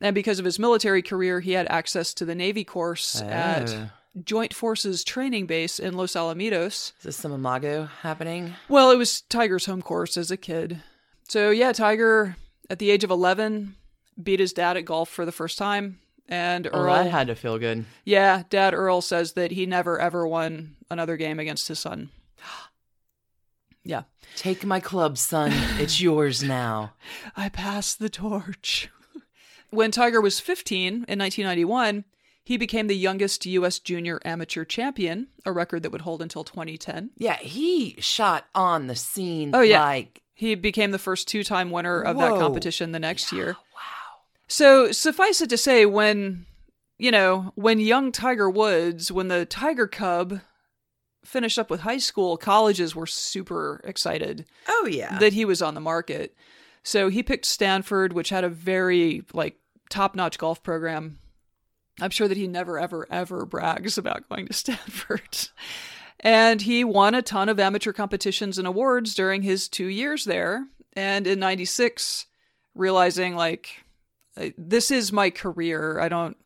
And because of his military career, he had access to the Navy course at Oh. Joint Forces Training Base in Los Alamitos. Is this some Imago happening? Well, it was Tiger's home course as a kid. So, yeah, Tiger, at the age of 11, beat his dad at golf for the first time. And Oh, Earl, that had to feel good. yeah, Dad Earl says that he never ever won another game against his son. Yeah. Take my club, son. It's yours now. I pass the torch. when Tiger was 15 in 1991, he became the youngest U.S. junior amateur champion, a record that would hold until 2010. Yeah, he shot on the scene. Oh, yeah. like He became the first two time winner of that competition the next year. wow. So suffice it to say, when you know, when young Tiger Woods, when the Tiger Cub finished up with high school, colleges were super excited Oh yeah. that he was on the market. So he picked Stanford, which had a very like top-notch golf program. I'm sure that he never ever ever brags about going to Stanford. And he won a ton of amateur competitions and awards during his 2 years there. And in 96 realizing like uh, this is my career. I don't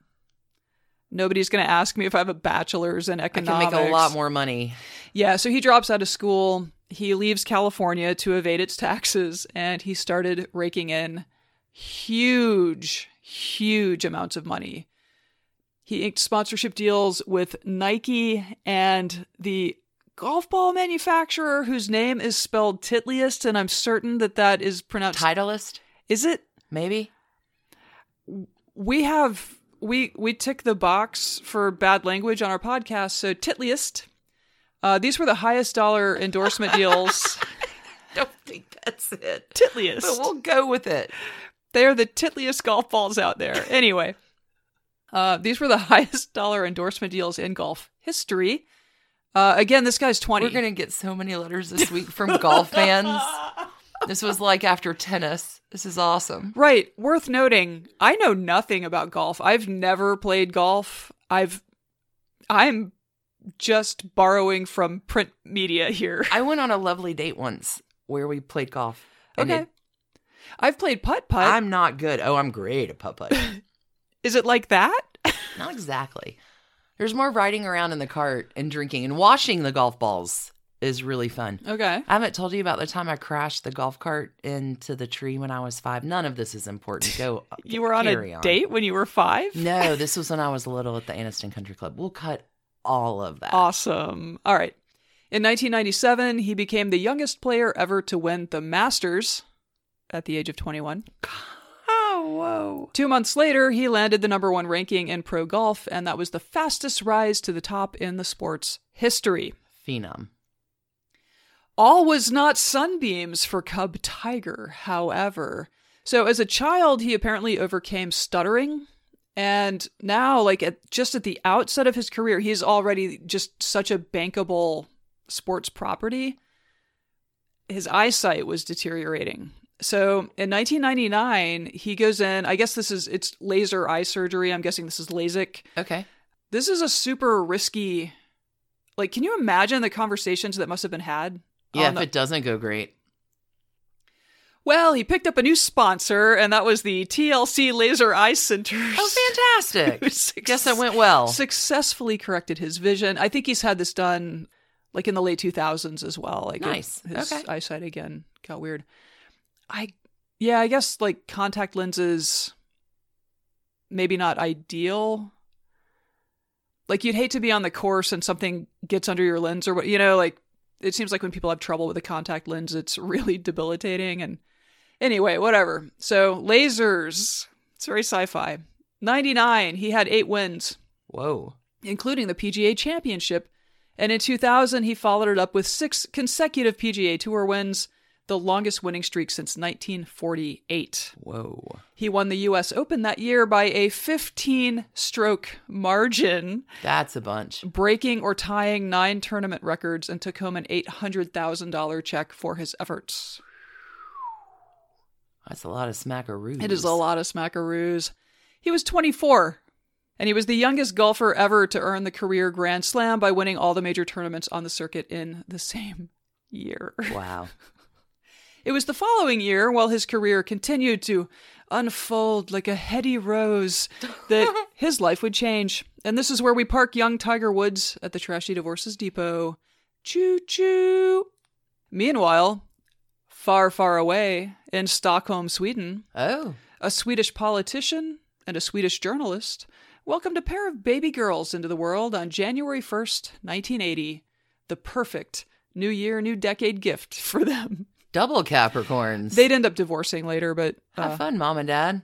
Nobody's going to ask me if I have a bachelor's in economics. I can make a lot more money. Yeah, so he drops out of school. He leaves California to evade its taxes and he started raking in huge, huge amounts of money. He inked sponsorship deals with Nike and the golf ball manufacturer whose name is spelled Titliest, and I'm certain that that is pronounced. Titleist, Is it? maybe. We have we we tick the box for bad language on our podcast. So Titliest. Uh, these were the highest dollar endorsement deals. Don't think that's it. Titliest. But we'll go with it. They are the titliest golf balls out there. Anyway, uh, these were the highest dollar endorsement deals in golf history. Uh, again, this guy's 20. We're gonna get so many letters this week from golf fans. This was like after tennis. This is awesome. Right. Worth noting, I know nothing about golf. I've never played golf. I've, I'm just borrowing from print media here. I went on a lovely date once where we played golf. Okay. it- I've played putt putt. I'm not good. Oh, I'm great at putt putt. Is it like that? not exactly. There's more riding around in the cart and drinking and washing the golf balls is really fun. Okay. I haven't told you about the time I crashed the golf cart into the tree when I was five. None of this is important. Go. You were on a date when you were five? No, this was when I was little at the Anniston Country Club. We'll cut all of that. Awesome. All right. In 1997, he became the youngest player ever to win the Masters at the age of 21. Oh, whoa. Two months later, he landed the number one ranking in pro golf, and that was the fastest rise to the top in the sport's history. Phenom. All was not sunbeams for Cub Tiger, however. So, as a child, he apparently overcame stuttering. And now, like at just at the outset of his career, he's already just such a bankable sports property. His eyesight was deteriorating. So in 1999, he goes in. I guess this is it's laser eye surgery. I'm guessing this is LASIK. Okay. This is a super risky. Like, can you imagine the conversations that must have been had? Yeah, if the- it doesn't go great. Well, he picked up a new sponsor, and that was the TLC Laser Eye Center. Oh, fantastic. Suc- Guess that went well. Successfully corrected his vision. I think he's had this done like in the late 2000s as well. Like Nice. his Okay. eyesight again got weird. I yeah, I guess like contact lenses maybe not ideal. Like you'd hate to be on the course and something gets under your lens or what you know, like it seems like when people have trouble with a contact lens, it's really debilitating and anyway, whatever. So lasers. It's very sci-fi. 99, he had 8 wins Whoa. including the PGA Championship. And in 2000, he followed it up with six consecutive PGA Tour wins, the longest winning streak since 1948. Whoa. He won the U.S. Open that year by a 15 stroke margin, That's a bunch. breaking or tying nine tournament records, and took home an $800,000 check for his efforts. That's a lot of smackaroos. It is a lot of smackaroos. He was 24, and he was the youngest golfer ever to earn the career Grand Slam by winning all the major tournaments on the circuit in the same year. Wow. It was the following year, while his career continued to unfold like a heady rose, that his life would change. And this is where we park young Tiger Woods at the Trashy Divorces Depot. Choo choo. Meanwhile, far, far away in Stockholm, Sweden, Oh. a Swedish politician and a Swedish journalist welcomed a pair of baby girls into the world on January 1st, 1980, the perfect new year, new decade gift for them. Double Capricorns. They'd end up divorcing later, but Have uh, fun, mom and dad.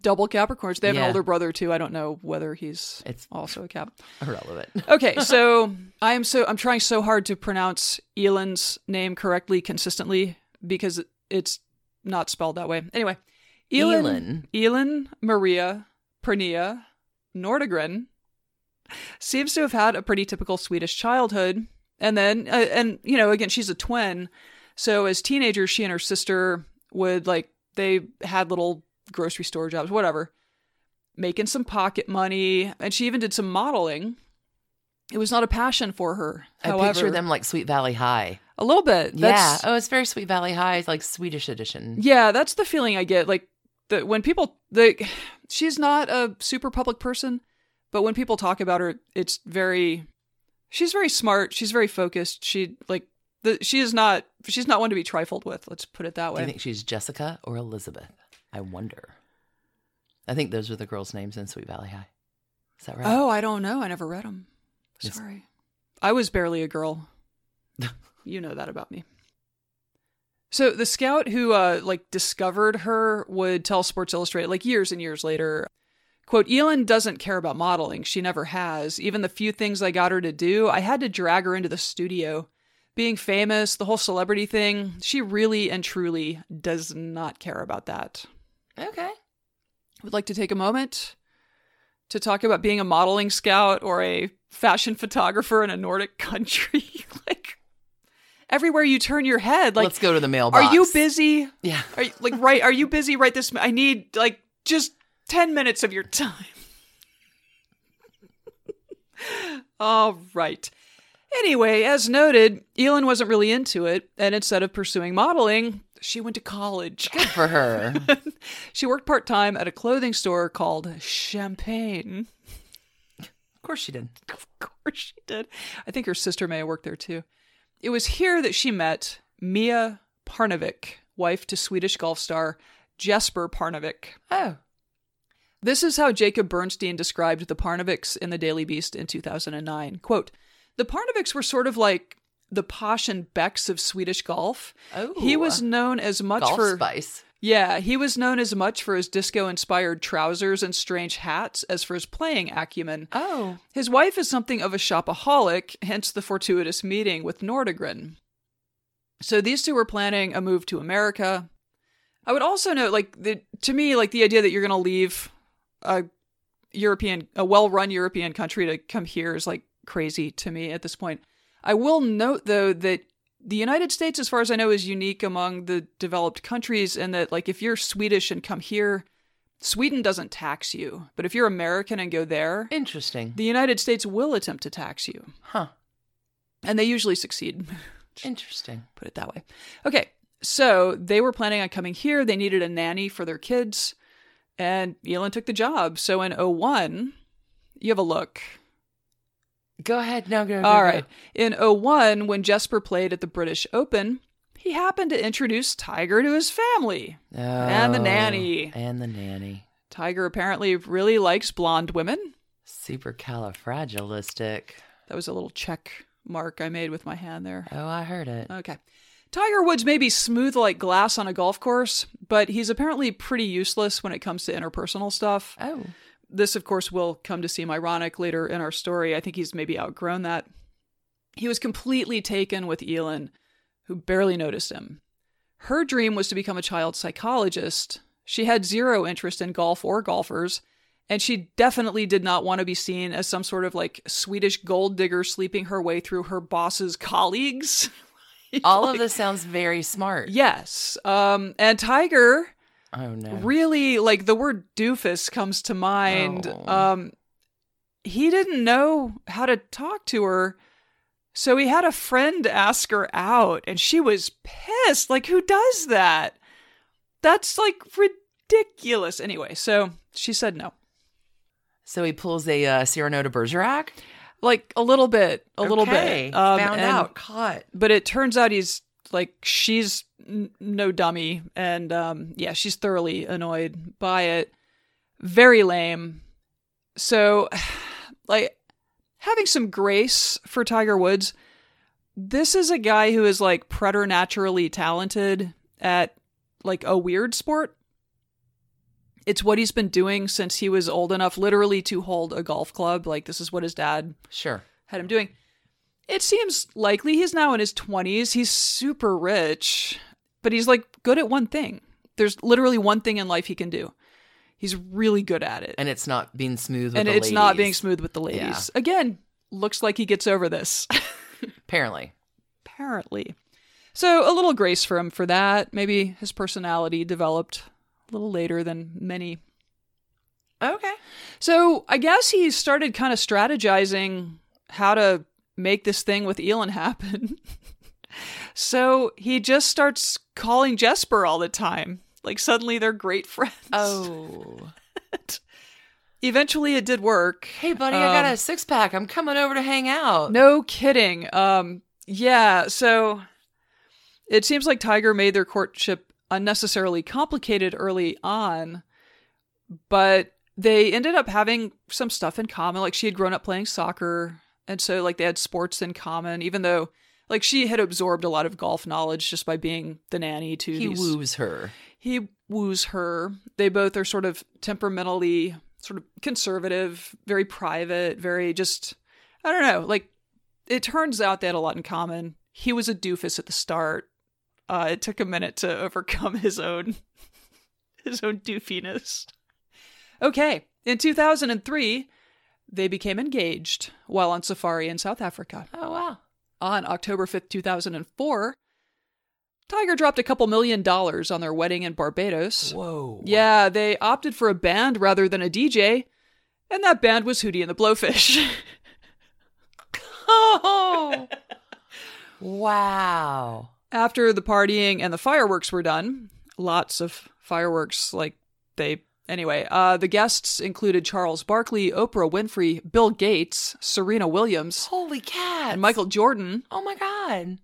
double Capricorns. They have an older brother too. I don't know whether he's It's also a Cap. irrelevant. Okay, so I am so I'm trying so hard to pronounce Elon's name correctly consistently because it's not spelled that way. Anyway, Elon, Elon. Elon Maria Pernilla Nordegren seems to have had a pretty typical Swedish childhood, and then uh, and you know again she's a twin, so as teenagers she and her sister would like they had little grocery store jobs, whatever, making some pocket money, and she even did some modeling. It was not a passion for her. I picture them like Sweet Valley High. a little bit. yeah. Oh, it's very Sweet Valley High. It's like Swedish edition. Yeah, that's the feeling I get. Like the when people like she's not a super public person, but when people talk about her, it's very she's very smart, she's very focused. She like the she is not she's not one to be trifled with. Let's put it that way. Do you think she's Jessica or Elizabeth? I wonder. I think those were the girls' names in Sweet Valley High. Is that right? Oh, I don't know. I never read them. It's- Sorry. I was barely a girl. you know that about me. So the scout who uh like discovered her would tell Sports Illustrated like years and years later, quote, Elin doesn't care about modeling. She never has. Even the few things I got her to do, I had to drag her into the studio. Being famous, the whole celebrity thing, she really and truly does not care about that Okay. would like to take a moment to talk about being a modeling scout or a fashion photographer in a Nordic country. like everywhere you turn your head, like Let's go to the mailbox. are you busy? Yeah. Are you, like right? Are you busy right this? I need like just ten minutes of your time. All right. Anyway, as noted, Elin wasn't really into it, and instead of pursuing modeling, she went to college. Good for her. She worked part time at a clothing store called Champagne. of course she did. Of course she did. I think her sister may have worked there too. It was here that she met Mia Parnevik, wife to Swedish golf star Jesper Parnevik. Oh. This is how Jacob Bernstein described the Parneviks in the Daily Beast in 2009. Quote, the Parneviks were sort of like the Posh and Becks of Swedish golf. Oh. He was known as much Golf for spice. Yeah, he was known as much for his disco inspired trousers and strange hats as for his playing acumen. Oh. His wife is something of a shopaholic, hence the fortuitous meeting with Nordegren. So these two were planning a move to America. I would also note, like, the, to me, like the idea that you're going to leave a European, a well run European country to come here is like crazy to me at this point. I will note, though, that the United States, as far as I know, is unique among the developed countries, and that, like, if you're Swedish and come here, Sweden doesn't tax you. But if you're American and go there, Interesting. the United States will attempt to tax you, Huh. and they usually succeed. Interesting. Put it that way. Okay, so they were planning on coming here. They needed a nanny for their kids, and Elin took the job. So in 01, you have a look. Go ahead. No, go. go All go. right. In 01, when Jesper played at the British Open, he happened to introduce Tiger to his family. And the Oh, nanny. And the nanny. Tiger apparently really likes blonde women. Supercalifragilistic. That was a little check mark I made with my hand there. Oh, I heard it. Okay. Tiger Woods may be smooth like glass on a golf course, but he's apparently pretty useless when it comes to interpersonal stuff. Oh. This, of course, will come to seem ironic later in our story. I think he's maybe outgrown that. He was completely taken with Elin, who barely noticed him. Her dream was to become a child psychologist. She had zero interest in golf or golfers, and she definitely did not want to be seen as some sort of like Swedish gold digger sleeping her way through her boss's colleagues. All Like- of this sounds very smart. Yes. Um, and Tiger Oh no. really like the word doofus comes to mind. Oh. Um, he didn't know how to talk to her. So he had a friend ask her out, and she was pissed. Like, who does that? That's like ridiculous. Anyway, so she said no. So he pulls a uh, Cyrano de Bergerac. Like a little bit, a little bit. Um, Found and- out. Caught. but it turns out he's like she's n- no dummy and um yeah she's thoroughly annoyed by it very lame so like having some grace for tiger woods this is a guy who is like preternaturally talented at like a weird sport. It's what he's been doing since he was old enough, literally, to hold a golf club. Like, this is what his dad Sure. had him doing. It seems likely he's now in his 20s. He's super rich, but he's like good at one thing. There's literally one thing in life he can do. He's really good at it. And it's not being smooth with And it's not being smooth with the ladies. Again, looks like he gets over this. Apparently. Apparently. So a little grace for him for that. Maybe his personality developed a little later than many Okay. So I guess he started kind of strategizing how to make this thing with Elin happen. so he just starts calling Jesper all the time. Like suddenly they're great friends. Oh. Eventually it did work. Hey, buddy, I got Um, a six pack. I'm coming over to hang out. No kidding. Um yeah, so it seems like Tiger made their courtship unnecessarily complicated early on, but they ended up having some stuff in common. Like she had grown up playing soccer, and so like they had sports in common, even though like she had absorbed a lot of golf knowledge just by being the nanny to He these woos her. he woos her. They both are sort of temperamentally sort of conservative, very private, very just I don't know, like it turns out they had a lot in common. He was a doofus at the start. Uh, it took a minute to overcome his own his own doofiness. Okay, in 2003, they became engaged while on safari in South Africa. Oh, wow. On October 5th, 2004, Tiger dropped a couple million dollars on their wedding in Barbados. Whoa. Yeah, they opted for a band rather than a DJ, and that band was Hootie and the Blowfish. Oh. wow. After the partying and the fireworks were done, lots of fireworks, like they. Anyway, uh, the guests included Charles Barkley, Oprah Winfrey, Bill Gates, Serena Williams, Holy cat. and Michael Jordan. Oh, my God.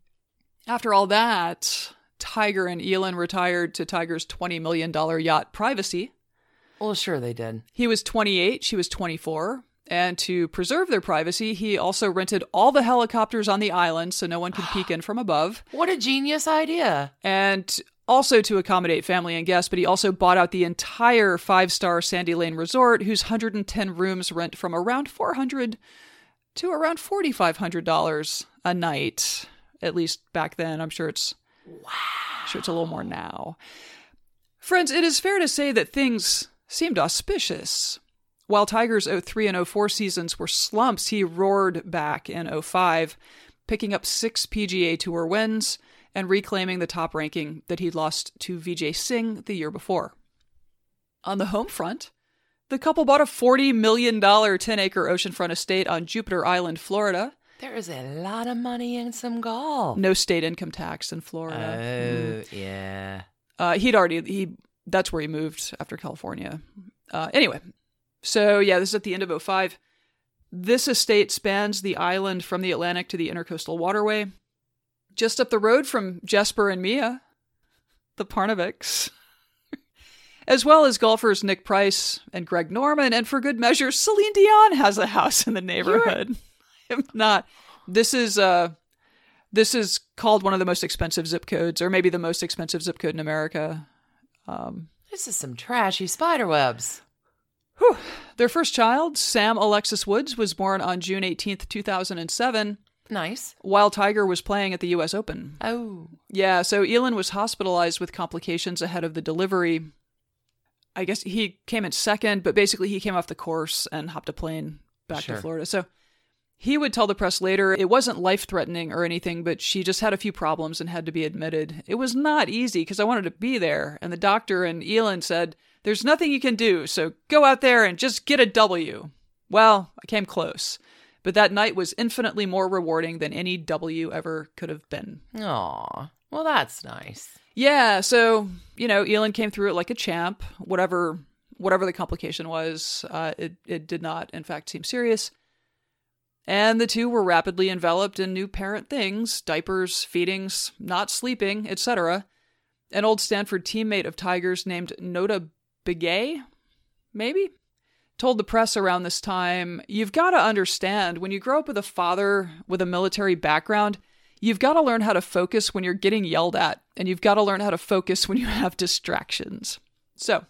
After all that, Tiger and Elin retired to Tiger's $20 million yacht Privacy. Well, sure they did. He was 28, she was 24. And to preserve their privacy, he also rented all the helicopters on the island so no one could peek in from above. What a genius idea. And also to accommodate family and guests, but he also bought out the entire five star Sandy Lane resort, whose 110 rooms rent from around 400 to around $4,500 a night. At least back then. I'm sure it's wow. sure it's a little more now. Friends, it is fair to say that things seemed auspicious. While Tiger's 03 and 04 seasons were slumps, he roared back in 05, picking up six PGA Tour wins and reclaiming the top ranking that he'd lost to Vijay Singh the year before. On the home front, the couple bought a $40 million 10 acre oceanfront estate on Jupiter Island, Florida. There is a lot of money in some golf. No state income tax in Florida. Oh, yeah. Uh, he'd already he that's where he moved after California. Uh, anyway, so yeah, this is at the end of 05. This estate spans the island from the Atlantic to the Intercoastal Waterway, just up the road from Jesper and Mia, the Parneviks, as well as golfers Nick Price and Greg Norman, and for good measure, Celine Dion has a house in the neighborhood. I'm not. This is uh this is called one of the most expensive zip codes, or maybe the most expensive zip code in America. Um, This is some trashy spider webs. whew. Their first child, Sam Alexis Woods, was born on June 18th, 2007, Nice. while Tiger was playing at the U.S. Open. Oh. Yeah, so Elin was hospitalized with complications ahead of the delivery. I guess he came in second, but basically he came off the course and hopped a plane back Sure. to Florida. So he would tell the press later it wasn't life threatening or anything, but she just had a few problems and had to be admitted. It was not easy because I wanted to be there. And the doctor and Elin said, There's nothing you can do, so go out there and just get a W. Well, I came close, but that night was infinitely more rewarding than any W ever could have been. Aw. Well, that's nice. Yeah, so you know, Elin came through it like a champ. Whatever, whatever the complication was, uh, it it did not, in fact, seem serious. And the two were rapidly enveloped in new parent things: diapers, feedings, not sleeping, etc. An old Stanford teammate of Tiger's named Notah Begay, maybe, told the press around this time, "You've got to understand when you grow up with a father with a military background." you've got to learn how to focus when you're getting yelled at, and you've got to learn how to focus when you have distractions. So,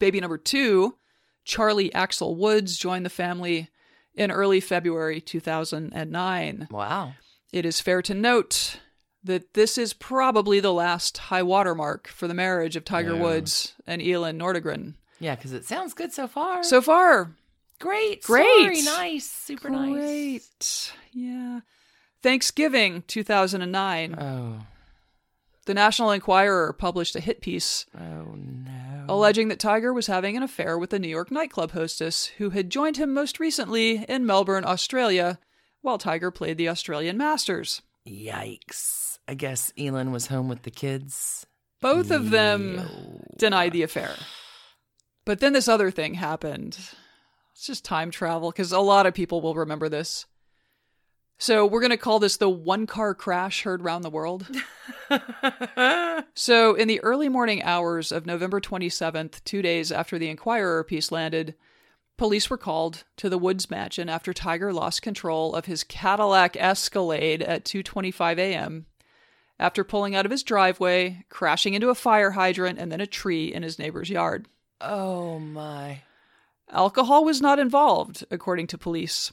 baby number two, Charlie Axel Woods, joined the family in early February 2009. Wow. It is fair to note that this is probably the last high watermark for the marriage of Tiger Yeah. Woods and Elin Nordegren. Yeah, because it sounds good so far. So far, great. Great. Story. Nice. Super nice. great. Yeah. Thanksgiving 2009. Oh. The National Enquirer published a hit piece Oh no. alleging that Tiger was having an affair with a New York nightclub hostess who had joined him most recently in Melbourne, Australia, while Tiger played the Australian Masters. Yikes. I guess Elin was home with the kids. Both of them denied the affair. But then this other thing happened. It's just time travel because a lot of people will remember this. So we're going to call this the one car crash heard round the world. So, in the early morning hours of November 27th, two days after the Enquirer piece landed, police were called to the Woods mansion after Tiger lost control of his Cadillac Escalade at 2:25 a.m. after pulling out of his driveway, crashing into a fire hydrant and then a tree in his neighbor's yard. Oh my. Alcohol was not involved, according to police.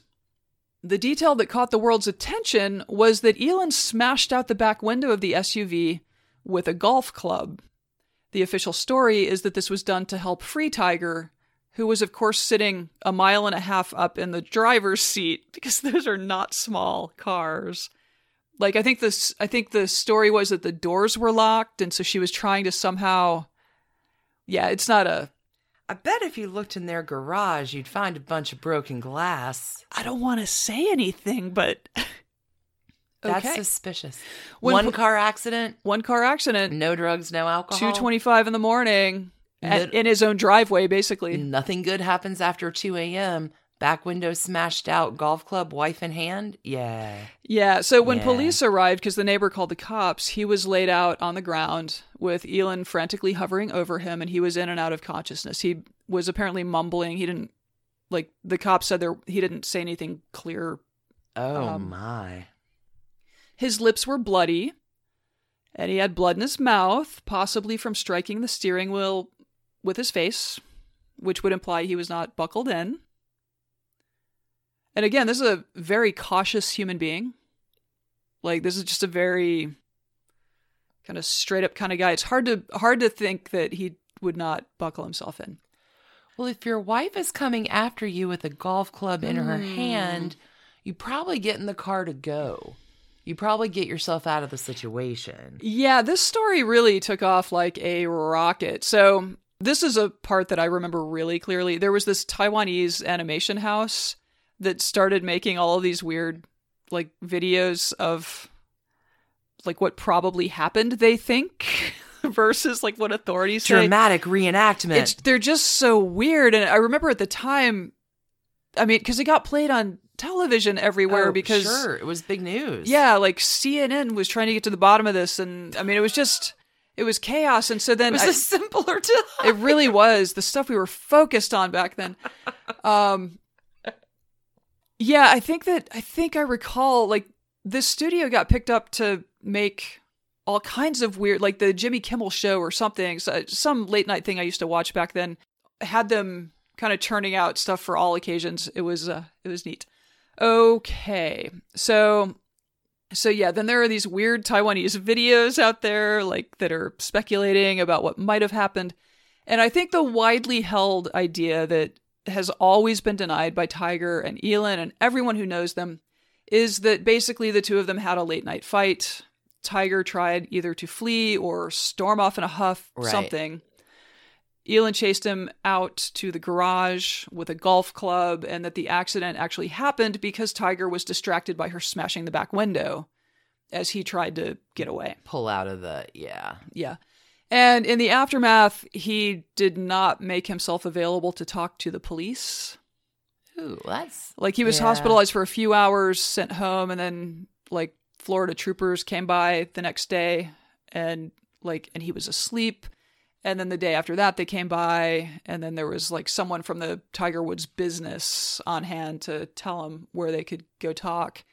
The detail that caught the world's attention was that Elin smashed out the back window of the SUV with a golf club. The official story is that this was done to help free Tiger, who was, of course, sitting a mile and a half up in the driver's seat because those are not small cars. Like I think this, I think the story was that the doors were locked, and so she was trying to somehow. Yeah, it's not a I bet if you looked in their garage, you'd find a bunch of broken glass. I don't want to say anything, but That's okay. suspicious. When One po- car accident, One car accident, no drugs, no alcohol. two twenty-five in the morning, at, in his own driveway, basically. Nothing good happens after 2 a.m. Back window smashed out, golf club, wife in hand. Yeah. Yeah. So when Yeah. police arrived, because the neighbor called the cops, he was laid out on the ground with Elin frantically hovering over him, and he was in and out of consciousness. He was apparently mumbling. He didn't like the cops said there. He didn't say anything clear. Oh Um, my. His lips were bloody, and he had blood in his mouth, possibly from striking the steering wheel with his face, which would imply he was not buckled in. And again, this is a very cautious human being. Like this is just a very kind of straight up kind of guy. It's hard to hard to think that he would not buckle himself in. Well, if your wife is coming after you with a golf club in her Hmm. hand, you probably get in the car to go. You probably get yourself out of the situation. Yeah, this story really took off like a rocket. So, this is a part that I remember really clearly. There was this Taiwanese animation house that started making all of these weird like videos of like what probably happened, they think, versus like what authorities say. Dramatic reenactment. It's they're just so weird and I remember at the time I mean cuz it got played on television everywhere Oh, because sure, it was big news. yeah, like CNN was trying to get to the bottom of this, and I mean, it was just, it was chaos. And so then it was I- a simpler time. it really was the stuff we were focused on back then. Um, yeah, I think that I think I recall like this studio got picked up to make all kinds of weird, like the Jimmy Kimmel Show or something, so, some late night thing I used to watch back then. Had them kind of turning out stuff for all occasions. It was uh, it was neat. Okay, so so yeah, then there are these weird Taiwanese videos out there like that are speculating about what might have happened. And I think the widely held idea that has always been denied by Tiger and Elin and everyone who knows them is that basically the two of them had a late night fight. Tiger tried either to flee or storm off in a huff, Right. something. Elin chased him out to the garage with a golf club, and that the accident actually happened because Tiger was distracted by her smashing the back window as he tried to get away. Pull out of the yeah. Yeah. And in the aftermath, he did not make himself available to talk to the police. Ooh, that's Like he was Yeah. hospitalized for a few hours, sent home, and then like Florida troopers came by the next day and like and he was asleep. And then the day after that they came by and then there was like someone from the Tiger Woods business on hand to tell him where they could go talk.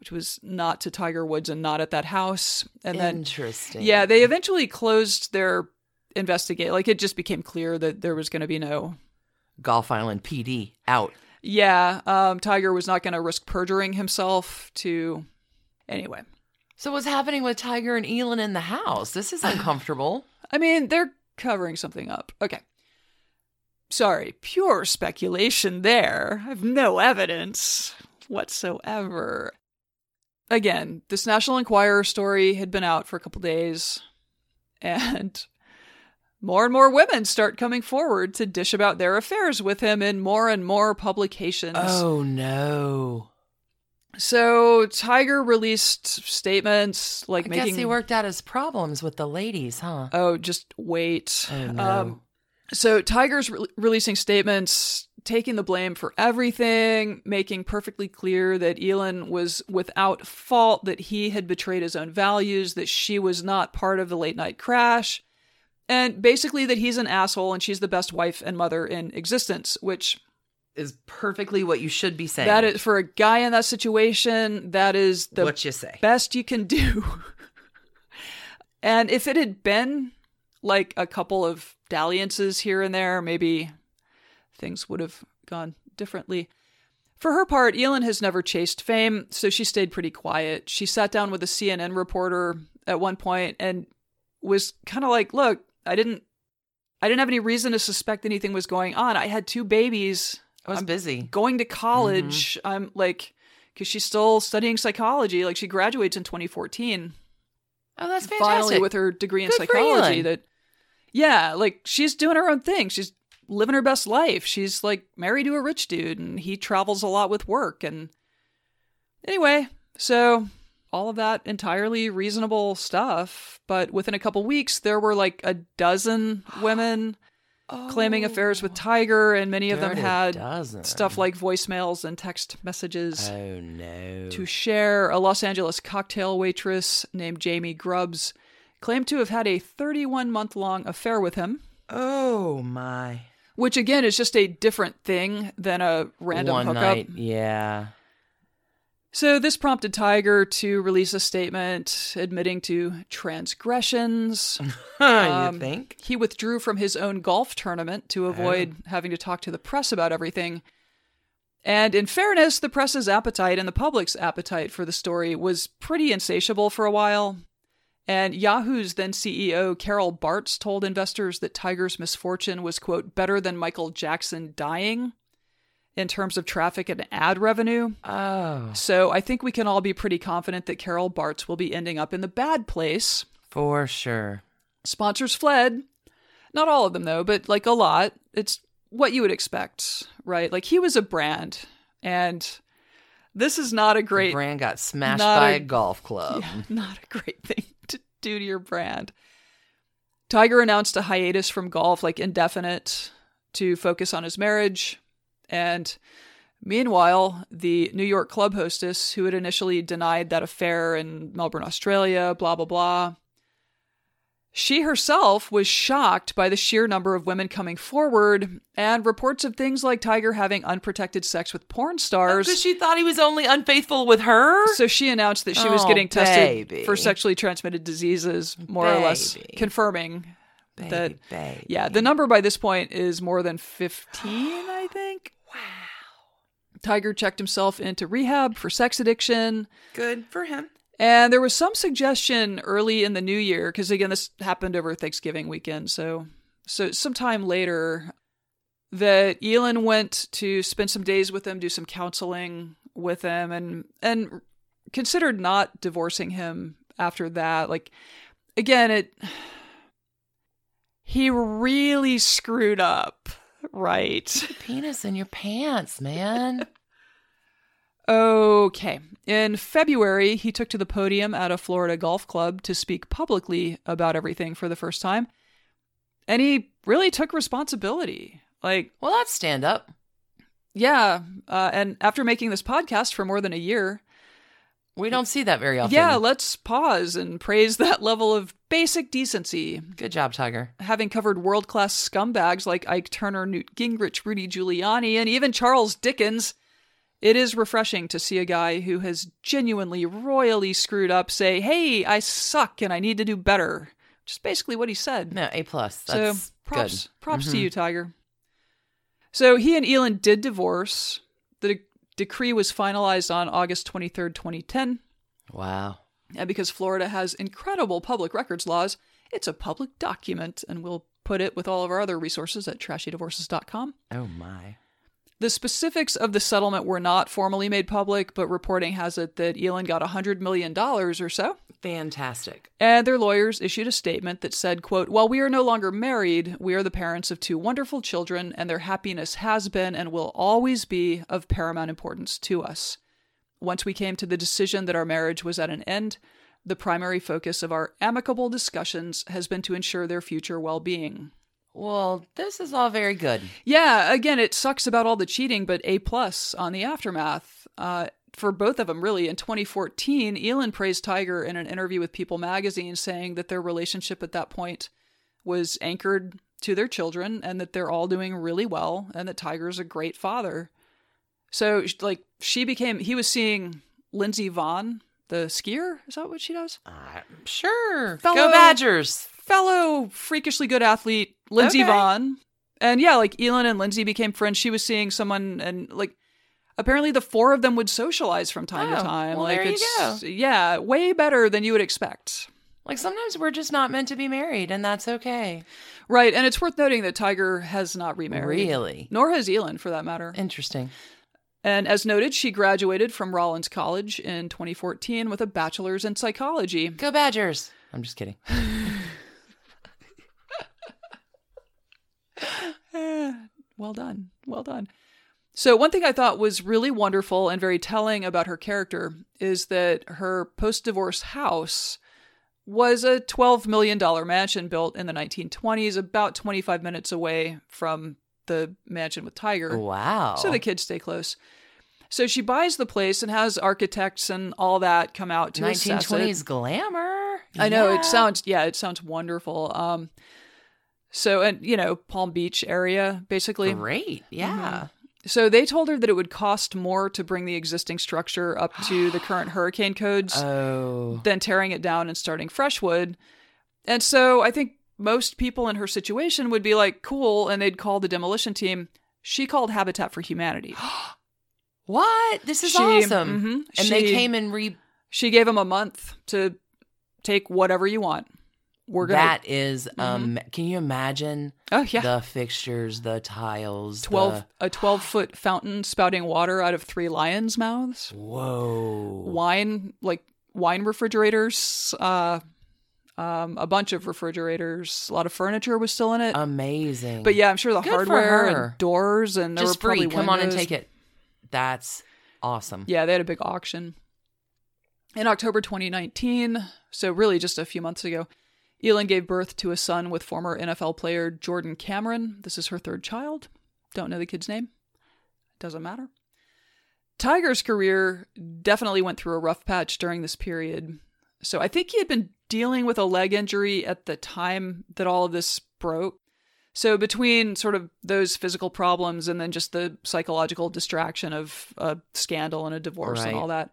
Which was not to Tiger Woods and not at that house. And then, Interesting. yeah, they eventually closed their investigate. Like it just became clear that there was going to be no. Golf Island PD out. Yeah, um, Tiger was not going to risk perjuring himself to. Anyway, So what's happening with Tiger and Elin in the house? This is uncomfortable. I mean, they're covering something up. Okay. Sorry, pure speculation there. I have no evidence whatsoever. Again, this National Enquirer story had been out for a couple days, and more and more women start coming forward to dish about their affairs with him in more and more publications. oh no. So Tiger released statements like I making guess he worked out his problems with the ladies, huh? Oh, just wait. Oh, no. Um, so Tiger's re- releasing statements, taking the blame for everything, making perfectly clear that Elin was without fault, that he had betrayed his own values, that she was not part of the late night crash, and basically that he's an asshole and she's the best wife and mother in existence, which is perfectly what you should be saying. that is for a guy in that situation, that is the what you say. best you can do. and if it had been like a couple of dalliances here and there, maybe things would have gone differently. For her part, Elin has never chased fame, so she stayed pretty quiet. She sat down with a CNN reporter at one point and was kind of like, "Look, I didn't I didn't have any reason to suspect anything was going on. I had two babies I was I'm busy. going to college. Mm-hmm. I'm like, because she's still studying psychology. Like she graduates in 2014, Oh, that's fantastic. finally with her degree in Good psychology. That, yeah, like she's doing her own thing. She's living her best life. She's like married to a rich dude, and he travels a lot with work. And anyway, so all of that entirely reasonable stuff. But within a couple weeks, there were like a dozen women claiming affairs with oh. Tiger, and many of them had dozen. stuff like voicemails and text messages Oh no. to share. A Los Angeles cocktail waitress named Jamie Grubbs claimed to have had a 31 month long affair with him, oh my. Which again is just a different thing than a random One hookup. night. Yeah. So this prompted Tiger to release a statement admitting to transgressions. Um, you think? He withdrew from his own golf tournament to avoid having to talk to the press about everything. And in fairness, the press's appetite and the public's appetite for the story was pretty insatiable for a while. And Yahoo's then CEO Carol Bartz told investors that Tiger's misfortune was, quote, better than Michael Jackson dying in terms of traffic and ad revenue. Oh, So I think we can all be pretty confident that Carol Bartz will be ending up in the bad place. for sure. Sponsors fled. Not all of them, though, but like a lot. It's what you would expect, right? Like he was a brand, and this is not a great, Brand got smashed by a- a, golf club. yeah, not a great thing to do to your brand. Tiger announced a hiatus from golf, like indefinite, to focus on his marriage. And meanwhile, the New York club hostess, who had initially denied that affair in Melbourne, Australia, blah, blah, blah, she herself was shocked by the sheer number of women coming forward and reports of things like Tiger having unprotected sex with porn oh, stars. Because she thought he was only unfaithful with her. So she announced that she was Oh, getting tested for sexually transmitted diseases, more or less confirming Baby, that. baby. Yeah, the number by this point is more than 15, I think. Wow. Tiger checked himself into rehab for sex addiction. Good for him. And there was some suggestion early in the new year, because again, this happened over Thanksgiving weekend. So, so sometime later, that Elin went to spend some days with him, do some counseling with him, and and considered not divorcing him after that. Like, again, it he really screwed up, right? Penis in your pants, man. Okay. In February, he took to the podium at a Florida golf club to speak publicly about everything for the first time. And he really took responsibility. Like, well, that's stand up. yeah. Uh, and after making this podcast for more than a year, We don't see that very often. yeah, let's pause and praise that level of basic decency. Good job, Tiger. Having covered world class scumbags like Ike Turner, Newt Gingrich, Rudy Giuliani, and even Charles Dickens, It is refreshing to see a guy who has genuinely royally screwed up say, "Hey, I suck and I need to do better." Which is basically what he said. No, A plus. That's so props, good. props to Mhm. you, Tiger. So he and Elin did divorce. The de- decree was finalized on August 23rd, 2010. Wow. And because Florida has incredible public records laws, it's a public document, and we'll put it with all of our other resources at trashydivorces.com. Oh my. The specifics of the settlement were not formally made public, but reporting has it that Elin got $100 million or so. Fantastic. And their lawyers issued a statement that said, quote, While we are no longer married, we are the parents of two wonderful children, and their happiness has been and will always be of paramount importance to us. Once we came to the decision that our marriage was at an end, the primary focus of our amicable discussions has been to ensure their future well being. Well, this is all very good. Yeah, again, it sucks about all the cheating, but A plus on the aftermath. Uh, for both of them, really. In 2014, Elin praised Tiger in an interview with People magazine, saying that their relationship at that point was anchored to their children and that they're all doing really well and that Tiger's a great father. So, like, she became, he was seeing Lindsey Vonn, the skier. Is that what she does? Uh, sure. Fellow- Go Badgers. fellow freakishly good athlete, Lindsey Okay. Vonn. And yeah, like Elin and Lindsey became friends. She was seeing someone and like apparently the four of them would socialize from time to Oh, time. well, like there you it's yeah, way better than you would expect. Like sometimes we're just not meant to be married, and that's okay. Right, and it's worth noting that Tiger has not remarried. Really? Nor has Elin, for that matter. Interesting. And as noted, she graduated from Rollins College in 2014 with a bachelor's in psychology. Go Badgers. I'm just kidding. Eh, well done. Well done. So, one thing I thought was really wonderful and very telling about her character is that her post divorce house was a $12 million mansion built in the 1920s, about 25 minutes away from the mansion with Tiger. Wow. So the kids stay close. So she buys the place and has architects and all that come out to assess it. 1920s glamour. I know Yeah. it sounds yeah, it sounds wonderful. Um so and you know, Palm Beach area basically. great. Yeah. So they told her that it would cost more to bring the existing structure up to the current hurricane codes Oh. than tearing it down and starting fresh wood. And so I think most people in her situation would be like, "Cool," and they'd call the demolition team. She called Habitat for Humanity. What? This is She- awesome. mhm. And they came and re. She gave them a month to take whatever you want. We're gonna That is um. Can you imagine oh yeah the fixtures, the tiles, twelve a twelve foot fountain spouting water out of three lions' mouths. Whoa. Wine like wine refrigerators. Uh, um, a bunch of refrigerators. A lot of furniture was still in it. Amazing. but yeah, I'm sure the Good hardware and doors and just free. Come on and take it. That's awesome. Yeah, they had a big auction. In October 2019, so really just a few months ago, Elin gave birth to a son with former NFL player Jordan Cameron. This is her third child. Don't know the kid's name. Doesn't matter. Tiger's career definitely went through a rough patch during this period. So I think he had been dealing with a leg injury at the time that all of this broke. So between sort of those physical problems and then just the psychological distraction of a scandal and a divorce Right. and all that.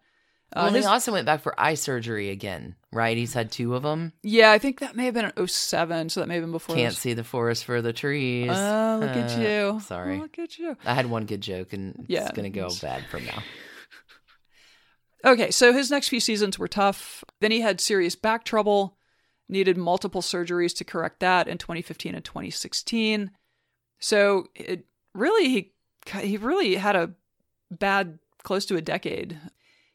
Uh, Well, his- he also went back for eye surgery again, right? He's had two of them. yeah, I think that may have been in 07, so that may have been before. Can't this. see the forest for the trees. Oh, look at Uh, you. Sorry. Look at you. I had one good joke, and Yeah. it's gonna go bad from now. Okay, so his next few seasons were tough. Then he had serious back trouble, needed multiple surgeries to correct that in 2015 and 2016. So it really he he really had a bad close to a decade.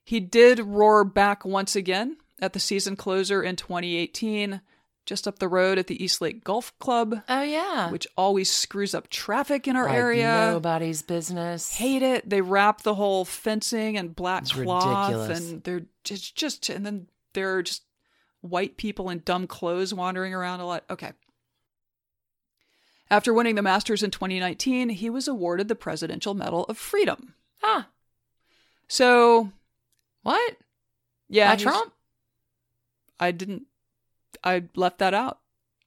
He did roar back once again at the season closer in 2018, just up the road at the East Lake Golf Club, Oh yeah, which always screws up traffic in our Like area. Nobody's business. hate it. They wrap the whole fencing and black It's cloth, ridiculous. and they're just, just, and then there are just white people in dumb clothes wandering around a lot. Okay. After winning the Masters in 2019, he was awarded the Presidential Medal of Freedom. Huh? So, What? yeah, By Trump? I didn't. I left that out.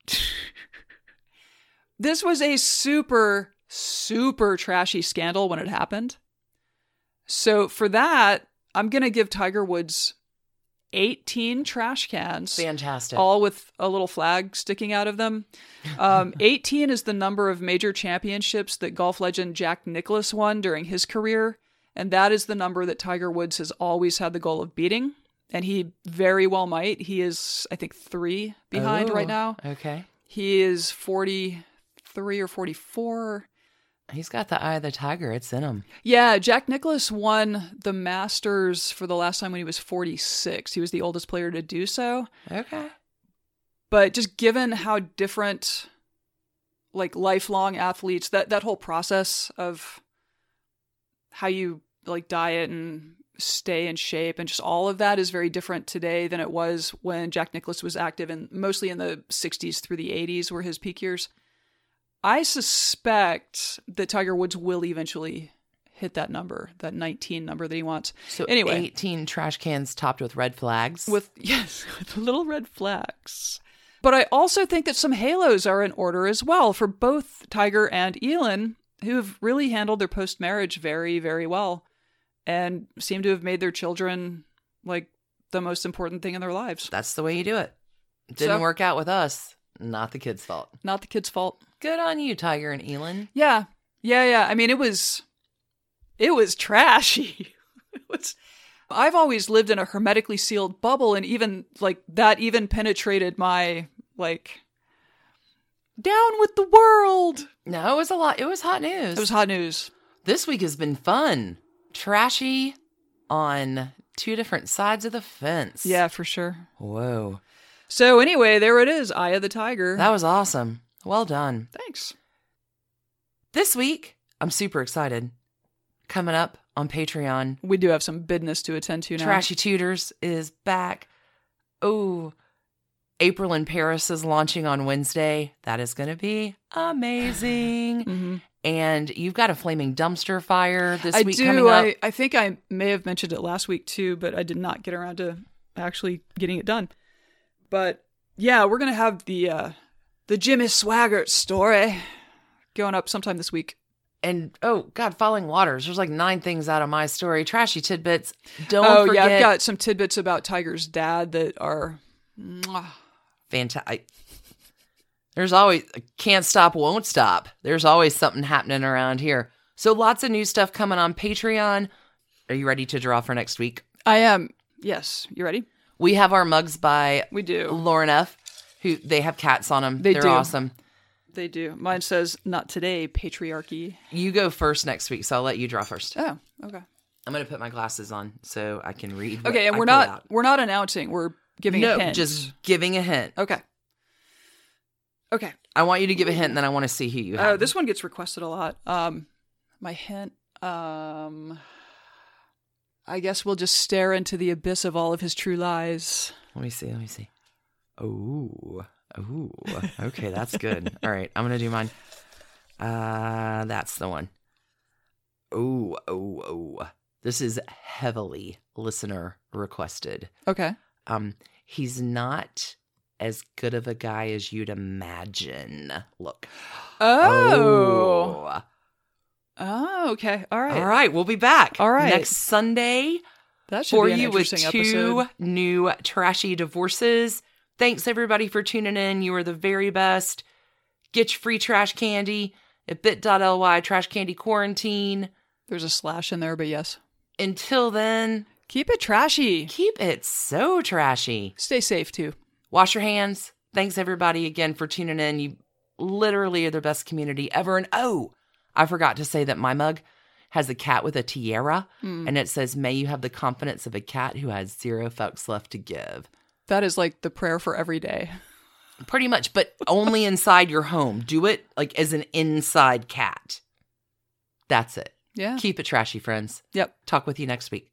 this was a super, super trashy scandal when it happened. So for that, I'm going to give Tiger Woods 18 trash cans. Fantastic. All with a little flag sticking out of them. Um, 18 is the number of major championships that golf legend Jack Nicklaus won during his career. And that is the number that Tiger Woods has always had the goal of beating. And he very well might. He is, I think, three behind Oh, right now. Okay. He is 43 or 44. He's got the eye of the tiger. It's in him. Yeah, Jack Nicklaus won the Masters for the last time when he was 46. He was the oldest player to do so. Okay. But just given how different like lifelong athletes that that whole process of how you like diet and stay in shape and just all of that is very different today than it was when Jack Nicklaus was active and mostly in the 60s through the 80s were his peak years. I suspect that Tiger Woods will eventually hit that number, that 19 number that he wants. So Anyway. 18 trash cans topped with red flags. With yes, with little red flags. But I also think that some halos are in order as well for both Tiger and Elin, who have really handled their post marriage very, very well, and seem to have made their children like the most important thing in their lives. That's the way you do it. Didn't So- work out with us. Not the kid's fault. Not the kid's fault. Good on you, Tiger and Elin. Yeah, yeah, yeah. I mean, it was, it was trashy. it was. I've always lived in a hermetically sealed bubble, and even like that, even penetrated my like. Down with the world. No, it was a lot. It was hot news. It was hot news. This week has been fun. Trashy on two different sides of the fence. Yeah, for sure. Whoa. So anyway, there it is. Eye of the tiger. That was awesome. Well done. Thanks. This week, I'm super excited. Coming up on Patreon, We do have some business to attend to now. Trashy Tutors is back. Oh, April in Paris is launching on Wednesday. That is going to be amazing. hmm and you've got a flaming dumpster fire this I week coming up. I, I think I may have mentioned it last week too, but I did not get around to actually getting it done. But yeah, we're gonna have the uh the Jimmy Swaggart story going up sometime this week. And oh God, falling waters. There's like nine things out of my story. Trashy tidbits. Don't oh forget. yeah, I've got some tidbits about Tiger's dad that are mwah. Fantastic. There's always can't stop, won't stop. There's always something happening around here. So lots of new stuff coming on Patreon. Are you ready to draw for next week? I am. Yes, you ready? We have our mugs by We do. Lauren F. Who they have cats on them. They They're do. awesome. They do. Mine says not today, patriarchy. You go first next week, so I'll let you draw first. Oh, okay. I'm gonna put my glasses on so I can read. Okay, and I we're not we're not announcing. We're giving no, a hint. just giving a hint. okay. Okay. I want you to give a hint, and then I want to see who you have. Oh, this one gets requested a lot. Um, my hint. Um, I guess we'll just stare into the abyss of all of his true lies. Let me see. Let me see. Oh, oh. Okay, that's good. All right, I'm gonna do mine. Uh, that's the one. Oh, oh, oh. This is heavily listener requested. Okay. Um, he's not as good of a guy as you'd imagine. Look. Oh. Oh. okay. All right. All right, we'll be back. All right. Next Sunday That should for be an you with two episode. new trashy divorces. Thanks everybody for tuning in. You are the very best. Get your free trash candy at bit.ly trash candy quarantine. There's a slash in there, but yes. Until then, Keep it trashy. keep it so trashy. Stay safe too. Wash your hands. Thanks everybody again for tuning in. You literally are the best community ever. And oh, I forgot to say that my mug has a cat with a tiara Hmm. and it says, May you have the confidence of a cat who has zero fucks left to give. That is like the prayer for every day. Pretty much, but only inside your home. Do it like as an inside cat. That's it. Yeah. Keep it trashy, friends. Yep. Talk with you next week.